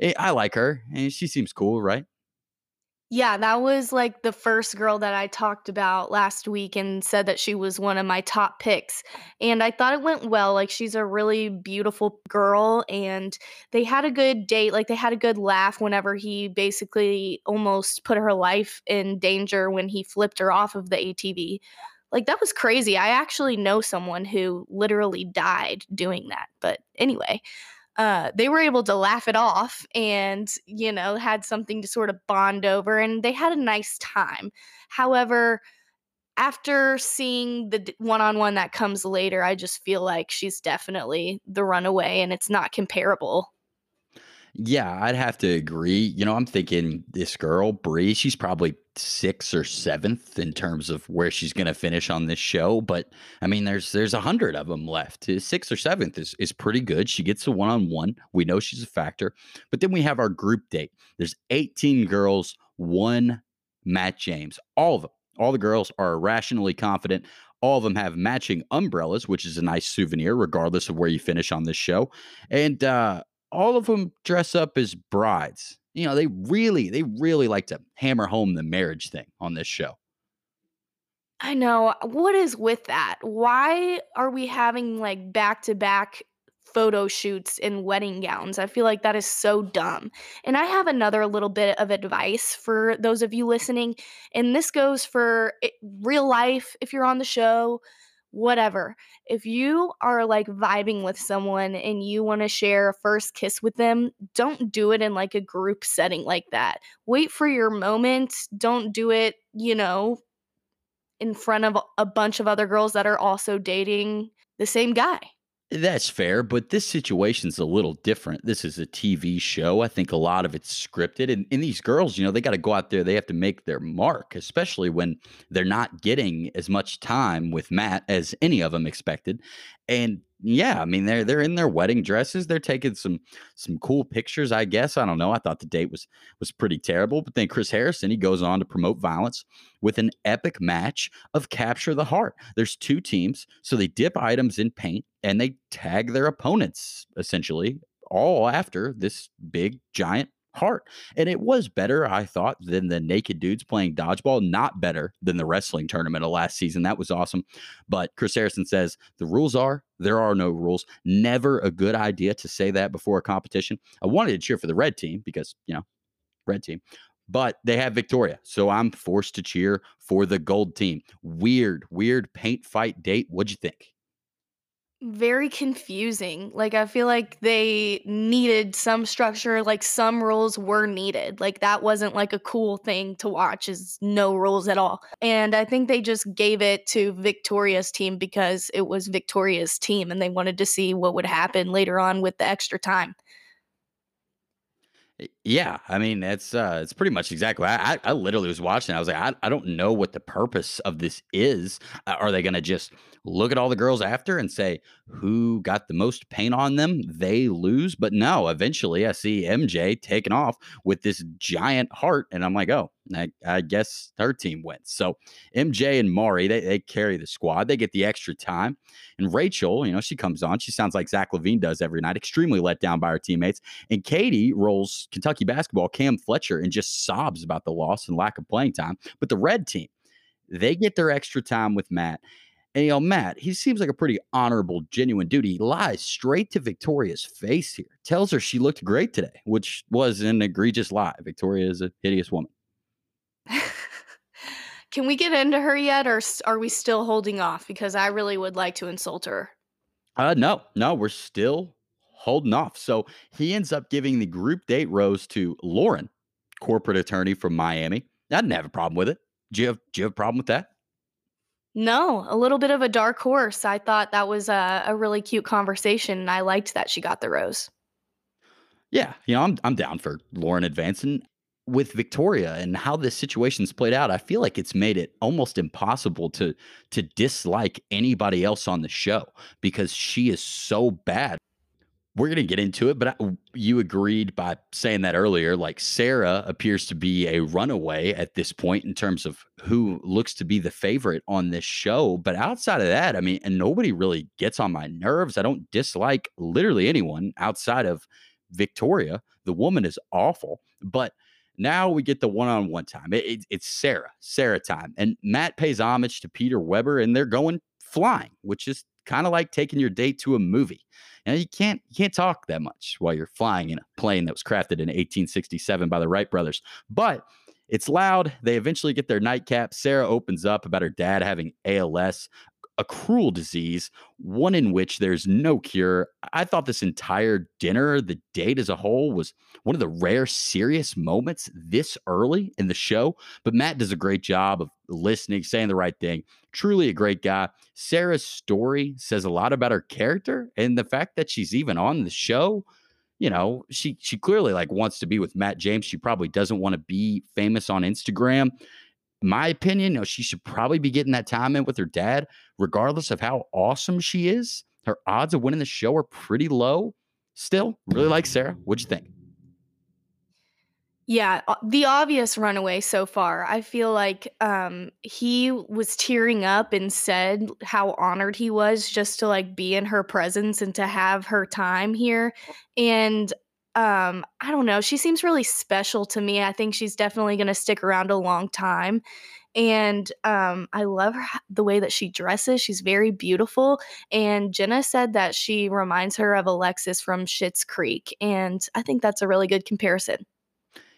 Eh, I like her, and she seems cool, right? Yeah, that was like the first girl that I talked about last week and said that she was one of my top picks. And I thought it went well. Like, she's a really beautiful girl, and they had a good date. Like, they had a good laugh whenever he basically almost put her life in danger when he flipped her off of the ATV. Like, that was crazy. I actually know someone who literally died doing that. But anyway, uh, they were able to laugh it off and, you know, had something to sort of bond over and they had a nice time. However, after seeing the one on one that comes later, I just feel like she's definitely the runaway and it's not comparable. Yeah, I'd have to agree. You know, I'm thinking this girl, Bri, she's probably sixth or seventh in terms of where she's going to finish on this show. But I mean, there's there's a hundred of them left. Sixth or seventh is is pretty good. She gets a one on one. We know she's a factor. But then we have our group date. There's 18 girls, one Matt James. All of them, all the girls are irrationally confident. All of them have matching umbrellas, which is a nice souvenir, regardless of where you finish on this show. And uh, all of them dress up as brides. You know, they really, they really like to hammer home the marriage thing on this show. I know. What is with that? Why are we having like back to back photo shoots in wedding gowns? I feel like that is so dumb. And I have another little bit of advice for those of you listening. And this goes for eh, real life if you're on the show, whatever. If you are like vibing with someone and you want to share a first kiss with them, don't do it in like a group setting like that. Wait for your moment. Don't do it, you know, in front of a bunch of other girls that are also dating the same guy. That's fair, but this situation's a little different. This is a TV show. I think a lot of it's scripted. And, and these girls, you know, they got to go out there, they have to make their mark, especially when they're not getting as much time with Matt as any of them expected. And yeah, I mean they're they're in their wedding dresses. They're taking some some cool pictures, I guess. I don't know. I thought the date was was pretty terrible, but then Chris Harrison he goes on to promote violence with an epic match of capture the heart. There's two teams, so they dip items in paint and they tag their opponents essentially all after this big giant heart. And it was better, I thought, than the naked dudes playing dodgeball. Not better than the wrestling tournament of last season. That was awesome. But Chris Harrison says the rules are there are no rules. Never a good idea to say that before a competition. I wanted to cheer for the red team because, you know, red team. But they have Victoria. So I'm forced to cheer for the gold team. Weird, weird paint fight date. What'd you think? Very confusing. Like, I feel like they needed some structure, like, some rules were needed. Like, that wasn't, like, a cool thing to watch, is no rules at all. And I think they just gave it to Victoria's team because it was Victoria's team and they wanted to see what would happen later on with the extra time. Yeah, I mean it's uh it's pretty much exactly. I I, I literally was watching. I was like, I, I don't know what the purpose of this is. Uh, Are they going to just look at all the girls after and say who got the most paint on them? They lose. But no, eventually I see MJ taking off with this giant heart, and I'm like, oh, I, I guess her team wins. So MJ and Mari they they carry the squad. They get the extra time, and Rachel, you know, she comes on. She sounds like Zach LaVine does every night. Extremely let down by her teammates and Katie rolls Kentucky basketball, Cam Fletcher, and just sobs about the loss and lack of playing time. But the red team, they get their extra time with Matt. And you know, Matt, he seems like a pretty honorable, genuine dude. He lies straight to Victoria's face here, tells her she looked great today, which was an egregious lie. Victoria is a hideous woman. Can we get into her yet, or are we still holding off? Because I really would like to insult her. Uh, no, no, we're still holding off. So he ends up giving the group date rose to Lauren, corporate attorney from Miami. I didn't have a problem with it. Do you have, do you have a problem with that? No, a little bit of a dark horse. I thought that was a, a really cute conversation, and I liked that she got the rose. Yeah, you know, I'm I'm down for Lauren advancing with Victoria and how this situation's played out. I feel like it's made it almost impossible to to dislike anybody else on the show because she is so bad. We're going to get into it, but I, you agreed by saying that earlier. Like Sarah appears to be a runaway at this point in terms of who looks to be the favorite on this show. But outside of that, I mean, and nobody really gets on my nerves. I don't dislike literally anyone outside of Victoria. The woman is awful, but now we get the one-on-one time. It, it- it's Sarah, Sarah time, and Matt pays homage to Peter Weber, and they're going flying, which is kind of like taking your date to a movie. And you can't you can't talk that much while you're flying in a plane that was crafted in 1867 by the Wright brothers. But it's loud. They eventually get their nightcap. Sarah opens up about her dad having ALS, a cruel disease, one in which there's no cure. I thought this entire dinner, the date as a whole, was one of the rare serious moments this early in the show. But Matt does a great job of listening, saying the right thing. Truly a great guy. Sarah's story says a lot about her character and the fact that she's even on the show. You know, she she clearly like wants to be with Matt James. She probably doesn't want to be famous on Instagram. My opinion, you know, she should probably be getting that time in with her dad, regardless of how awesome she is. Her odds of winning the show are pretty low. Still, really like Sarah. What'd you think? Yeah, the obvious runaway so far. I feel like um he was tearing up and said how honored he was just to like be in her presence and to have her time here. And um I don't know, she seems really special to me. I think she's definitely going to stick around a long time. And um I love her, the way that she dresses. She's very beautiful. And Jenna said that she reminds her of Alexis from Schitt's Creek, and I think that's a really good comparison.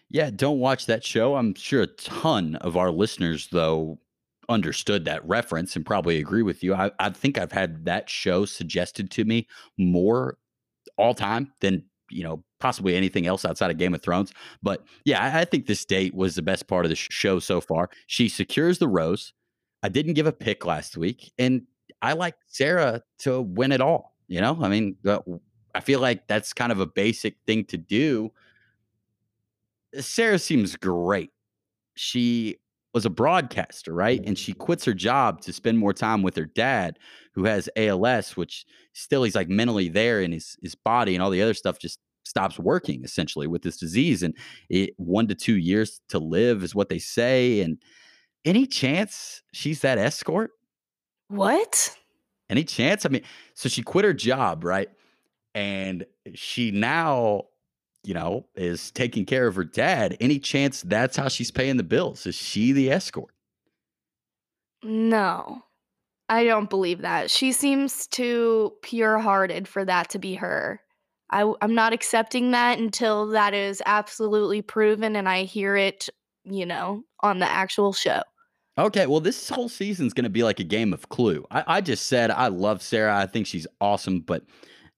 Yeah, don't watch that show. I'm sure a ton of our listeners, though, understood that reference and probably agree with you. I, I think I've had that show suggested to me more all time than you know possibly anything else outside of Game of Thrones. But yeah, I, I think this date was the best part of the sh- show so far. She secures the rose. I didn't give a pick last week, and I like Sarah to win it all. You know, I mean, I feel like that's kind of a basic thing to do. Sarah seems great. She was a broadcaster, right? And she quits her job to spend more time with her dad, who has ALS, which still he's like mentally there in his his body and all the other stuff just stops working essentially with this disease. And it one to two years to live is what they say. And any chance she's that escort? What? Any chance? I mean, so she quit her job, right? And she now, you know, is taking care of her dad. Any chance that's how she's paying the bills? Is she the escort? No. I don't believe that. She seems too pure hearted for that to be her. I, I'm not accepting that until that is absolutely proven and I hear it, you know, on the actual show. Okay, well, this whole season's going to be like a game of Clue. I, I just said I love Sarah. I think she's awesome, but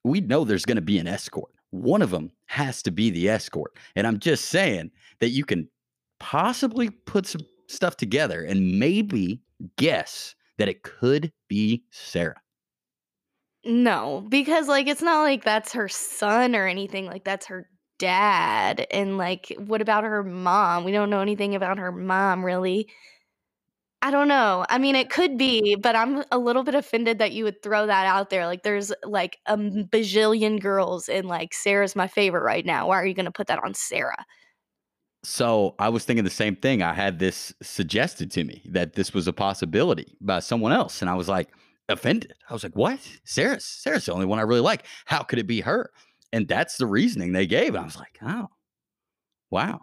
we know there's going to be an escort. One of them has to be the escort. And I'm just saying that you can possibly put some stuff together and maybe guess that it could be Sarah. No, because like it's not like that's her son or anything. Like that's her dad. And like, what about her mom? We don't know anything about her mom really. I don't know. I mean, it could be, but I'm a little bit offended that you would throw that out there. Like, there's like a bajillion girls, and like Sarah's my favorite right now. Why are you going to put that on Sarah? So I was thinking the same thing. I had this suggested to me that this was a possibility by someone else. And I was like, offended. I was like, what? Sarah's Sarah's the only one I really like. How could it be her? And that's the reasoning they gave. I was like, oh, wow.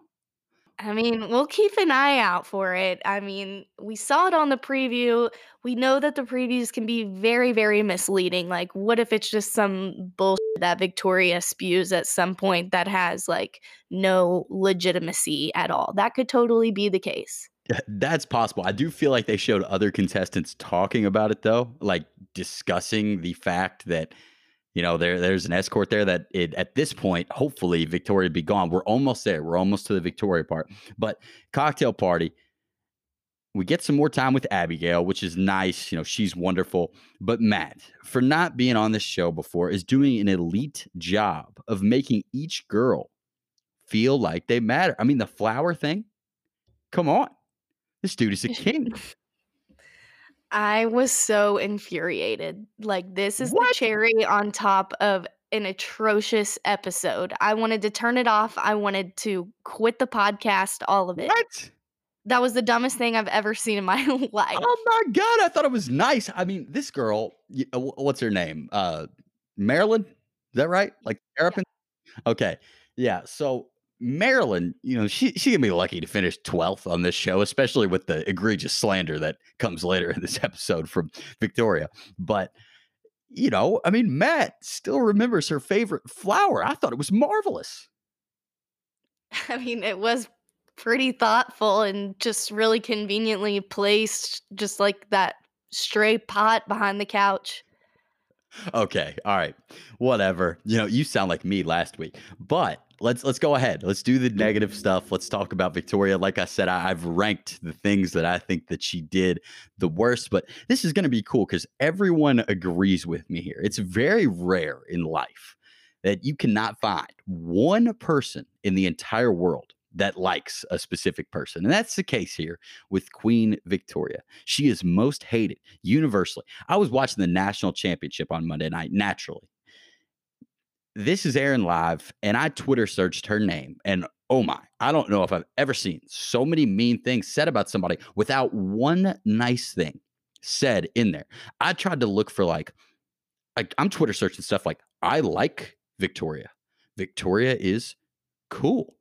I mean, we'll keep an eye out for it. I mean, we saw it on the preview. We know that the previews can be very, very misleading. Like, what if it's just some bullshit that Victoria spews at some point that has like no legitimacy at all? That could totally be the case. That's possible. I do feel like they showed other contestants talking about it though, like discussing the fact that you know there there's an escort there that it, at this point hopefully Victoria be gone. We're almost there. We're almost to the Victoria part. But cocktail party we get some more time with Abigail, which is nice. You know, she's wonderful. But Matt, for not being on this show before, is doing an elite job of making each girl feel like they matter. I mean, the flower thing, come on. This dude is a king. I was so infuriated. Like, this is the cherry on top of an atrocious episode. I wanted to turn it off. I wanted to quit the podcast, all of it. What? That was the dumbest thing I've ever seen in my life. Oh my god, I thought it was nice. I mean, this girl, uh, wh- what's her name? Uh Marilyn? Is that right? Like Terrapin? Okay. Yeah. So Marilyn, you know, she she can be lucky to finish 12th on this show, especially with the egregious slander that comes later in this episode from Victoria. But you know, I mean, Matt still remembers her favorite flower. I thought it was marvelous. I mean, it was pretty thoughtful and just really conveniently placed, just like that stray pot behind the couch. Okay, all right. Whatever. You know, you sound like me last week. But let's let's go ahead. Let's do the negative stuff. Let's talk about Victoria. Like I said, I, I've ranked the things that I think that she did the worst, but this is going to be cool because everyone agrees with me here. It's very rare in life that you cannot find one person in the entire world that likes a specific person. And that's the case here with Queen Victoria. She is most hated universally. I was watching the national championship on Monday night, naturally. This is Aaron Live, and I Twitter searched her name, and oh my, I don't know if I've ever seen so many mean things said about somebody without one nice thing said in there. I tried to look for like, like I'm Twitter searching stuff like, I like Victoria. Victoria is cool.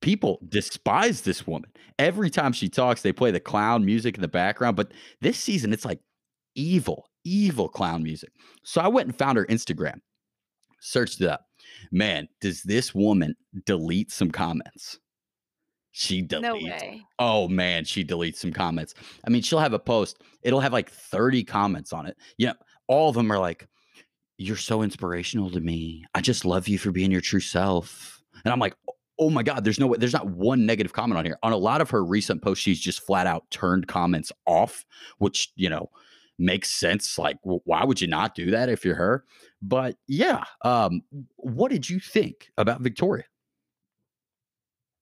People despise this woman. Every time she talks, they play the clown music in the background. But this season, it's like evil, evil clown music. So I went and found her Instagram, searched it up. Man, does this woman delete some comments? She deletes. No way. Oh man, she deletes some comments. I mean, she'll have a post, it'll have like 30 comments on it. Yeah, all of them are like, You're so inspirational to me. I just love you for being your true self. And I'm like, oh, oh my God, there's no way, there's not one negative comment on here. On a lot of her recent posts, she's just flat out turned comments off, which, you know, makes sense. Like, why would you not do that if you're her? But yeah, um, what did you think about Victoria?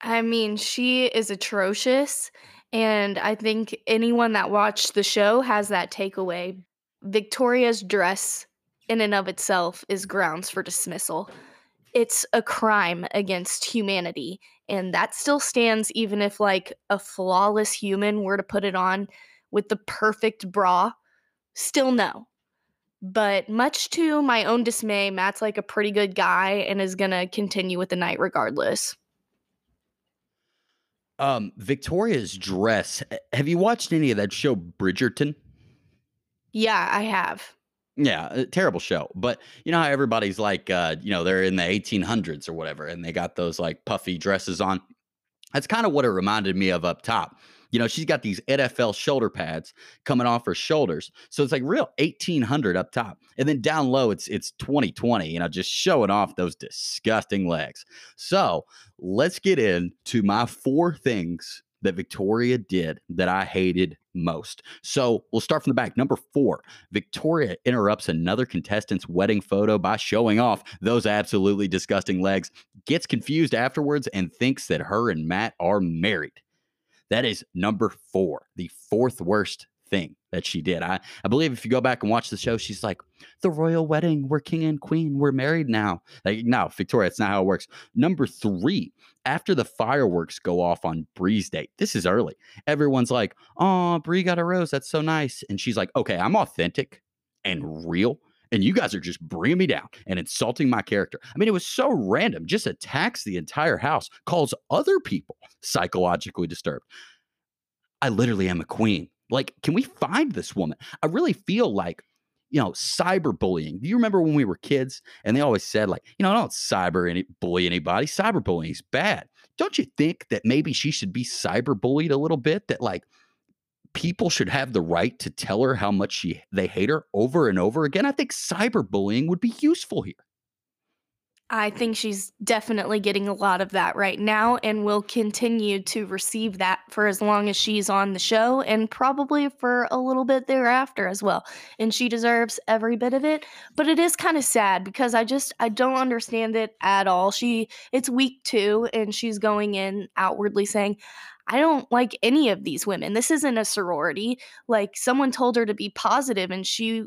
I mean, she is atrocious. And I think anyone that watched the show has that takeaway. Victoria's dress, in and of itself, is grounds for dismissal. It's a crime against humanity. And that still stands even if, like, a flawless human were to put it on with the perfect bra. Still no. But much to my own dismay, Matt's like a pretty good guy and is going to continue with the night regardless. Um, Victoria's dress. Have you watched any of that show Bridgerton? Yeah, I have. Yeah, a terrible show. But you know how everybody's like, uh, you know, they're in the 1800s or whatever, and they got those like puffy dresses on. That's kind of what it reminded me of up top. You know, she's got these NFL shoulder pads coming off her shoulders, so it's like real 1800 up top, and then down low it's it's 2020. You know, just showing off those disgusting legs. So let's get into my four things that Victoria did that I hated most. So we'll start from the back. Number four, Victoria interrupts another contestant's wedding photo by showing off those absolutely disgusting legs, gets confused afterwards, and thinks that her and Matt are married. That is number four, the fourth worst thing that she did. I, I believe if you go back and watch the show, she's like, the royal wedding, we're king and queen, we're married now. Like, no, Victoria, it's not how it works. Number three, after the fireworks go off on Bri's date, this is early. Everyone's like, oh, Bree got a rose. That's so nice. And she's like, okay, I'm authentic and real. And you guys are just bringing me down and insulting my character. I mean, it was so random, just attacks the entire house, calls other people psychologically disturbed. I literally am a queen. Like, can we find this woman? I really feel like, you know, cyberbullying. Do you remember when we were kids and they always said, like, you know, don't cyber any bully anybody. Cyberbullying is bad. Don't you think that maybe she should be cyberbullied a little bit? That like people should have the right to tell her how much she they hate her over and over again. I think cyberbullying would be useful here. I think she's definitely getting a lot of that right now and will continue to receive that for as long as she's on the show and probably for a little bit thereafter as well. And she deserves every bit of it, but it is kind of sad because I just I don't understand it at all. She it's week 2 and she's going in outwardly saying I don't like any of these women. This isn't a sorority. Like someone told her to be positive and she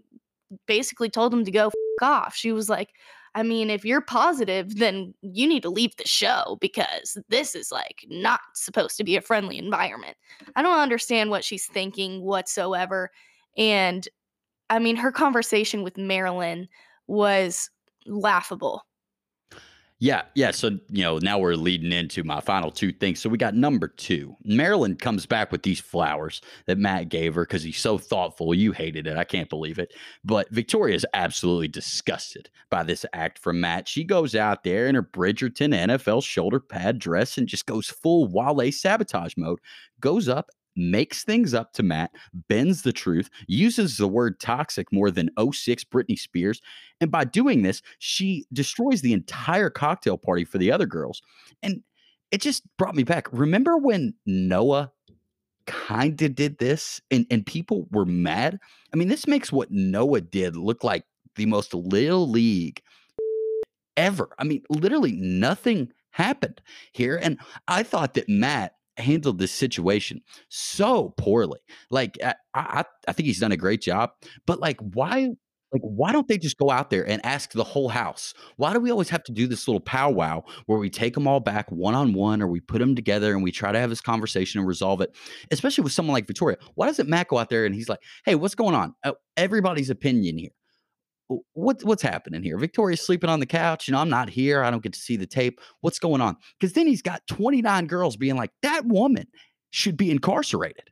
basically told them to go f- off. She was like, I mean, if you're positive, then you need to leave the show because this is like not supposed to be a friendly environment. I don't understand what she's thinking whatsoever. And I mean, her conversation with Marilyn was laughable. Yeah, yeah. So, you know, now we're leading into my final two things. So we got number two. Marilyn comes back with these flowers that Matt gave her because he's so thoughtful. You hated it. I can't believe it. But Victoria is absolutely disgusted by this act from Matt. She goes out there in her Bridgerton NFL shoulder pad dress and just goes full Wale sabotage mode, goes up makes things up to Matt, bends the truth, uses the word toxic more than 06 Britney Spears. And by doing this, she destroys the entire cocktail party for the other girls. And it just brought me back. Remember when Noah kind of did this and, and people were mad? I mean, this makes what Noah did look like the most little league ever. I mean, literally nothing happened here. And I thought that Matt handled this situation so poorly. Like I, I, I think he's done a great job, but like why? Like why don't they just go out there and ask the whole house? Why do we always have to do this little powwow where we take them all back one on one, or we put them together and we try to have this conversation and resolve it? Especially with someone like Victoria, why doesn't Matt go out there and he's like, "Hey, what's going on? Uh, everybody's opinion here." What what's happening here? Victoria's sleeping on the couch. You know, I'm not here. I don't get to see the tape. What's going on? Because then he's got 29 girls being like, that woman should be incarcerated.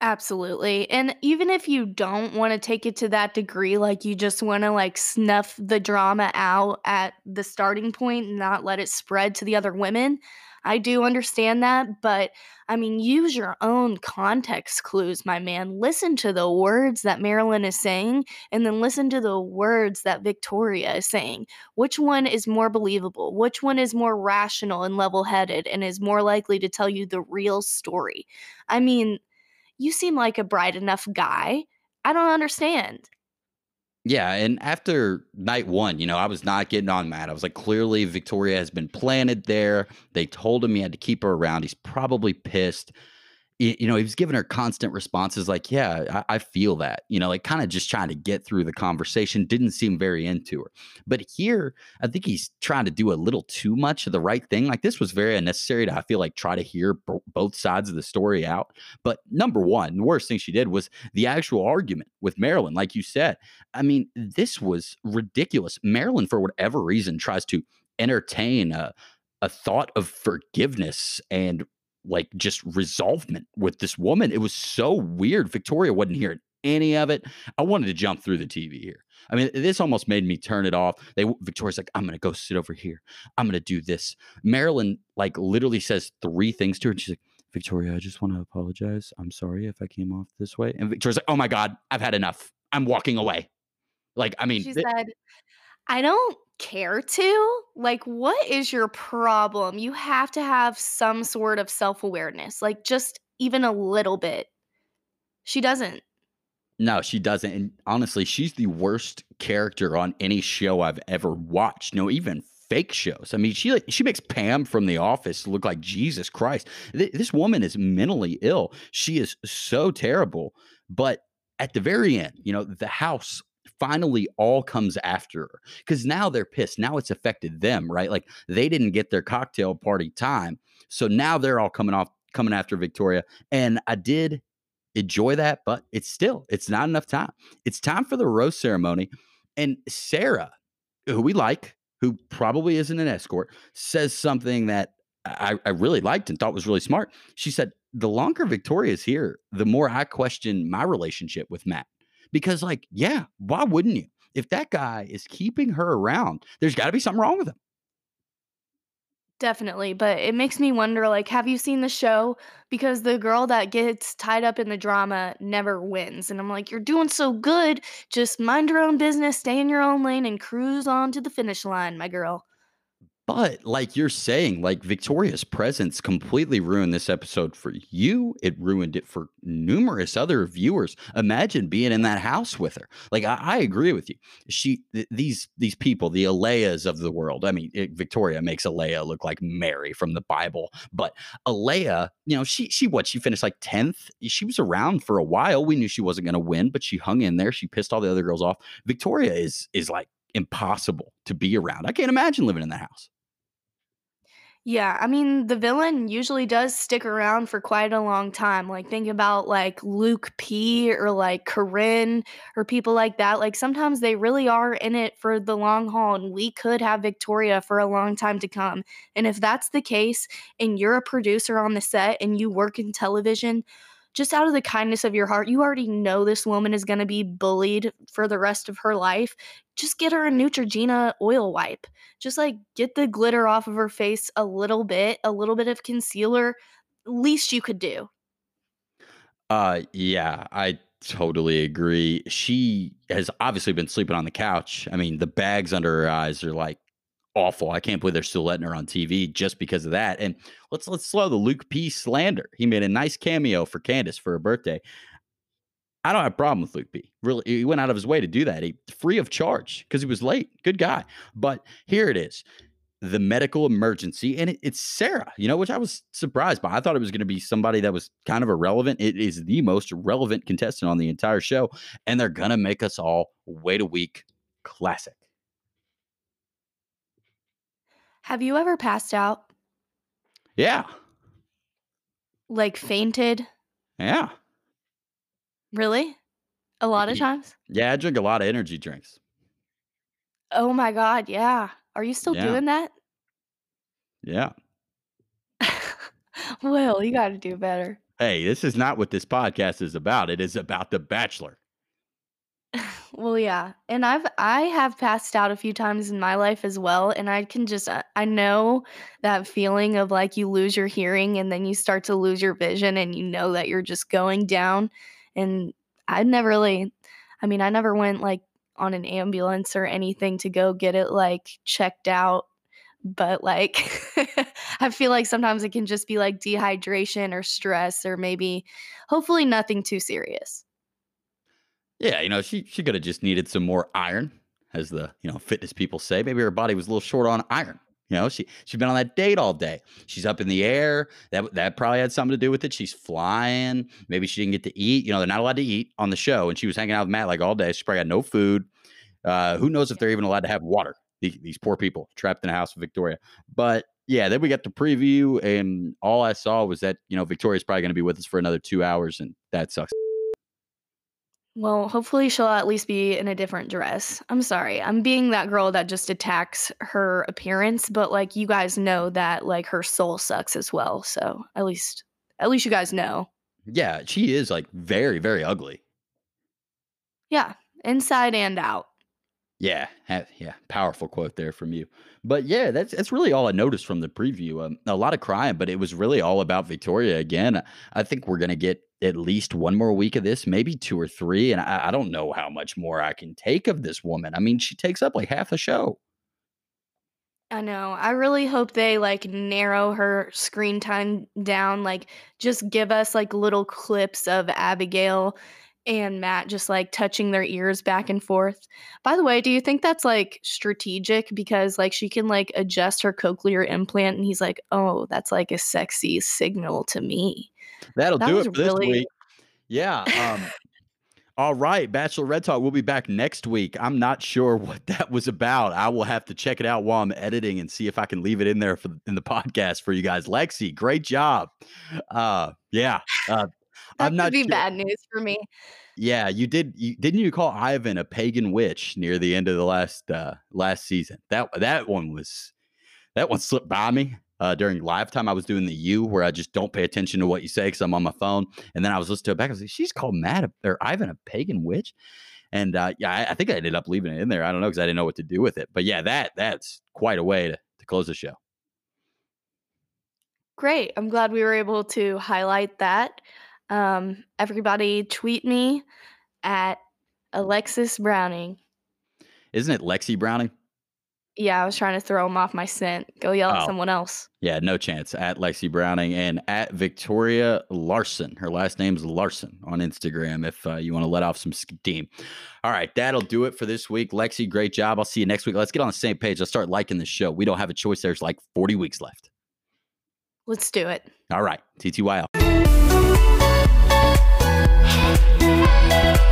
Absolutely. And even if you don't want to take it to that degree, like you just want to like snuff the drama out at the starting point and not let it spread to the other women, I do understand that. But I mean, use your own context clues, my man. Listen to the words that Marilyn is saying and then listen to the words that Victoria is saying. Which one is more believable? Which one is more rational and level headed and is more likely to tell you the real story? I mean, you seem like a bright enough guy. I don't understand. Yeah, and after night one, you know, I was not getting on Matt. I was like, clearly Victoria has been planted there. They told him he had to keep her around. He's probably pissed you know, he was giving her constant responses like, yeah, I, I feel that, you know, like kind of just trying to get through the conversation, didn't seem very into her. But here, I think he's trying to do a little too much of the right thing. Like this was very unnecessary to, I feel like, try to hear bo- both sides of the story out. But number one, the worst thing she did was the actual argument with Marilyn, like you said. I mean, this was ridiculous. Marilyn, for whatever reason, tries to entertain a, a thought of forgiveness and like just resolvement with this woman. It was so weird. Victoria wasn't hearing any of it. I wanted to jump through the TV here. I mean, this almost made me turn it off. They Victoria's like, I'm gonna go sit over here. I'm gonna do this. Marilyn like literally says three things to her. And she's like, Victoria, I just want to apologize. I'm sorry if I came off this way. And Victoria's like, Oh my God, I've had enough. I'm walking away. Like, I mean, She th- said, I don't care to. Like, what is your problem? You have to have some sort of self awareness, like just even a little bit. She doesn't. No, she doesn't. And honestly, she's the worst character on any show I've ever watched. No, even fake shows. I mean, she she makes Pam from The Office look like Jesus Christ. Th- this woman is mentally ill. She is so terrible. But at the very end, you know, the house finally all comes after her because now they're pissed. Now it's affected them, right? Like they didn't get their cocktail party time, so now they're all coming off coming after Victoria. And I did enjoy that, but it's still it's not enough time. It's time for the rose ceremony, and Sarah, who we like, who probably isn't an escort, says something that I, I really liked and thought was really smart. She said, "The longer Victoria's here, the more I question my relationship with Matt." Because, like, yeah, why wouldn't you? If that guy is keeping her around, there's got to be something wrong with him. Definitely, but it makes me wonder like have you seen the show because the girl that gets tied up in the drama never wins and I'm like you're doing so good just mind your own business stay in your own lane and cruise on to the finish line my girl. But like you're saying, like Victoria's presence completely ruined this episode for you. It ruined it for numerous other viewers. Imagine being in that house with her. Like I, I agree with you. She, th- these these people, the Alayahs of the world. I mean, it, Victoria makes Alayah look like Mary from the Bible, but Alayah, you know, she she what she finished like tenth. She was around for a while. We knew she wasn't going to win, but she hung in there. She pissed all the other girls off. Victoria is is like impossible to be around. I can't imagine living in that house. Yeah, I mean, the villain usually does stick around for quite a long time. Like, think about like Luke P or like Corinne or people like that. Like, sometimes they really are in it for the long haul, and we could have Victoria for a long time to come. And if that's the case, and you're a producer on the set and you work in television, just out of the kindness of your heart, you already know this woman is going to be bullied for the rest of her life. Just get her a Neutrogena oil wipe just like get the glitter off of her face a little bit, a little bit of concealer, least you could do. Uh, yeah, I totally agree. She has obviously been sleeping on the couch. I mean, the bags under her eyes are like awful. I can't believe they're still letting her on TV just because of that. And let's let's slow the Luke P slander. He made a nice cameo for Candace for her birthday. I don't have a problem with Luke P. Really, he went out of his way to do that. He free of charge because he was late. Good guy. But here it is. The medical emergency, and it, it's Sarah, you know, which I was surprised by. I thought it was going to be somebody that was kind of irrelevant. It is the most relevant contestant on the entire show, and they're going to make us all wait a week. Classic. Have you ever passed out? Yeah. Like fainted? Yeah. Really? A lot of mm-hmm. times? Yeah. I drink a lot of energy drinks. Oh my God, yeah. Are you still Yeah. doing that? Yeah. well, you got to do better. Hey, this is not what this podcast is about. It is about The Bachelor. Well, yeah. And I've I have passed out a few times in my life as well, and I can just uh, I know that feeling of like you lose your hearing and then you start to lose your vision and you know that you're just going down and I never really I mean, I never went like on an ambulance or anything to go get it like checked out but like I feel like sometimes it can just be like dehydration or stress or maybe hopefully nothing too serious. Yeah, you know, she she could have just needed some more iron, as the you know fitness people say. Maybe her body was a little short on iron. You know, she she's been on that date all day. She's up in the air. That that probably had something to do with it. She's flying. Maybe she didn't get to eat. You know, they're not allowed to eat on the show, and she was hanging out with Matt like all day. She probably had no food. Uh, who knows if they're even allowed to have water? These, these poor people trapped in a house with Victoria. But yeah, then we got the preview, and all I saw was that you know Victoria's probably going to be with us for another two hours, and that sucks. Well, hopefully she'll at least be in a different dress. I'm sorry. I'm being that girl that just attacks her appearance, but like you guys know that like her soul sucks as well. So, at least at least you guys know. Yeah, she is like very very ugly. Yeah, inside and out. Yeah, yeah, powerful quote there from you. But yeah, that's that's really all I noticed from the preview. Um, a lot of crying, but it was really all about Victoria again. I think we're gonna get at least one more week of this, maybe two or three, and I, I don't know how much more I can take of this woman. I mean, she takes up like half the show. I know. I really hope they like narrow her screen time down. Like, just give us like little clips of Abigail and Matt just like touching their ears back and forth. By the way, do you think that's like strategic because like she can like adjust her cochlear implant and he's like, "Oh, that's like a sexy signal to me." That'll That do it for this week. Yeah. Um, all right, Bachelor Red Talk. We'll be back next week. I'm not sure what that was about. I will have to check it out while I'm editing and see if I can leave it in there for in the podcast for you guys. Lexi, great job. Uh, yeah. Uh, I'm not be sure. bad news for me. Yeah, you did. You, didn't you call Ivan a pagan witch near the end of the last uh, last season? That that one was that one slipped by me uh, during live time. I was doing the U where I just don't pay attention to what you say because I'm on my phone, and then I was listening to it back. I was like, "She's called Matt a, or Ivan a pagan witch," and uh, yeah, I, I think I ended up leaving it in there. I don't know because I didn't know what to do with it. But yeah, that that's quite a way to, to close the show. Great. I'm glad we were able to highlight that. Um, everybody tweet me at Alexis Browning. Isn't it Lexi Browning? Yeah, I was trying to throw him off my scent. Go yell at Oh. someone else. Yeah, no chance. At Lexi Browning and at Victoria Larson. Her last name's Larson on Instagram if uh, you want to let off some steam. All right, that'll do it for this week. Lexi, great job. I'll see you next week. Let's get on the same page. Let's start liking the show. We don't have a choice. There's like 40 weeks left. Let's do it. All right, TTYL. Thank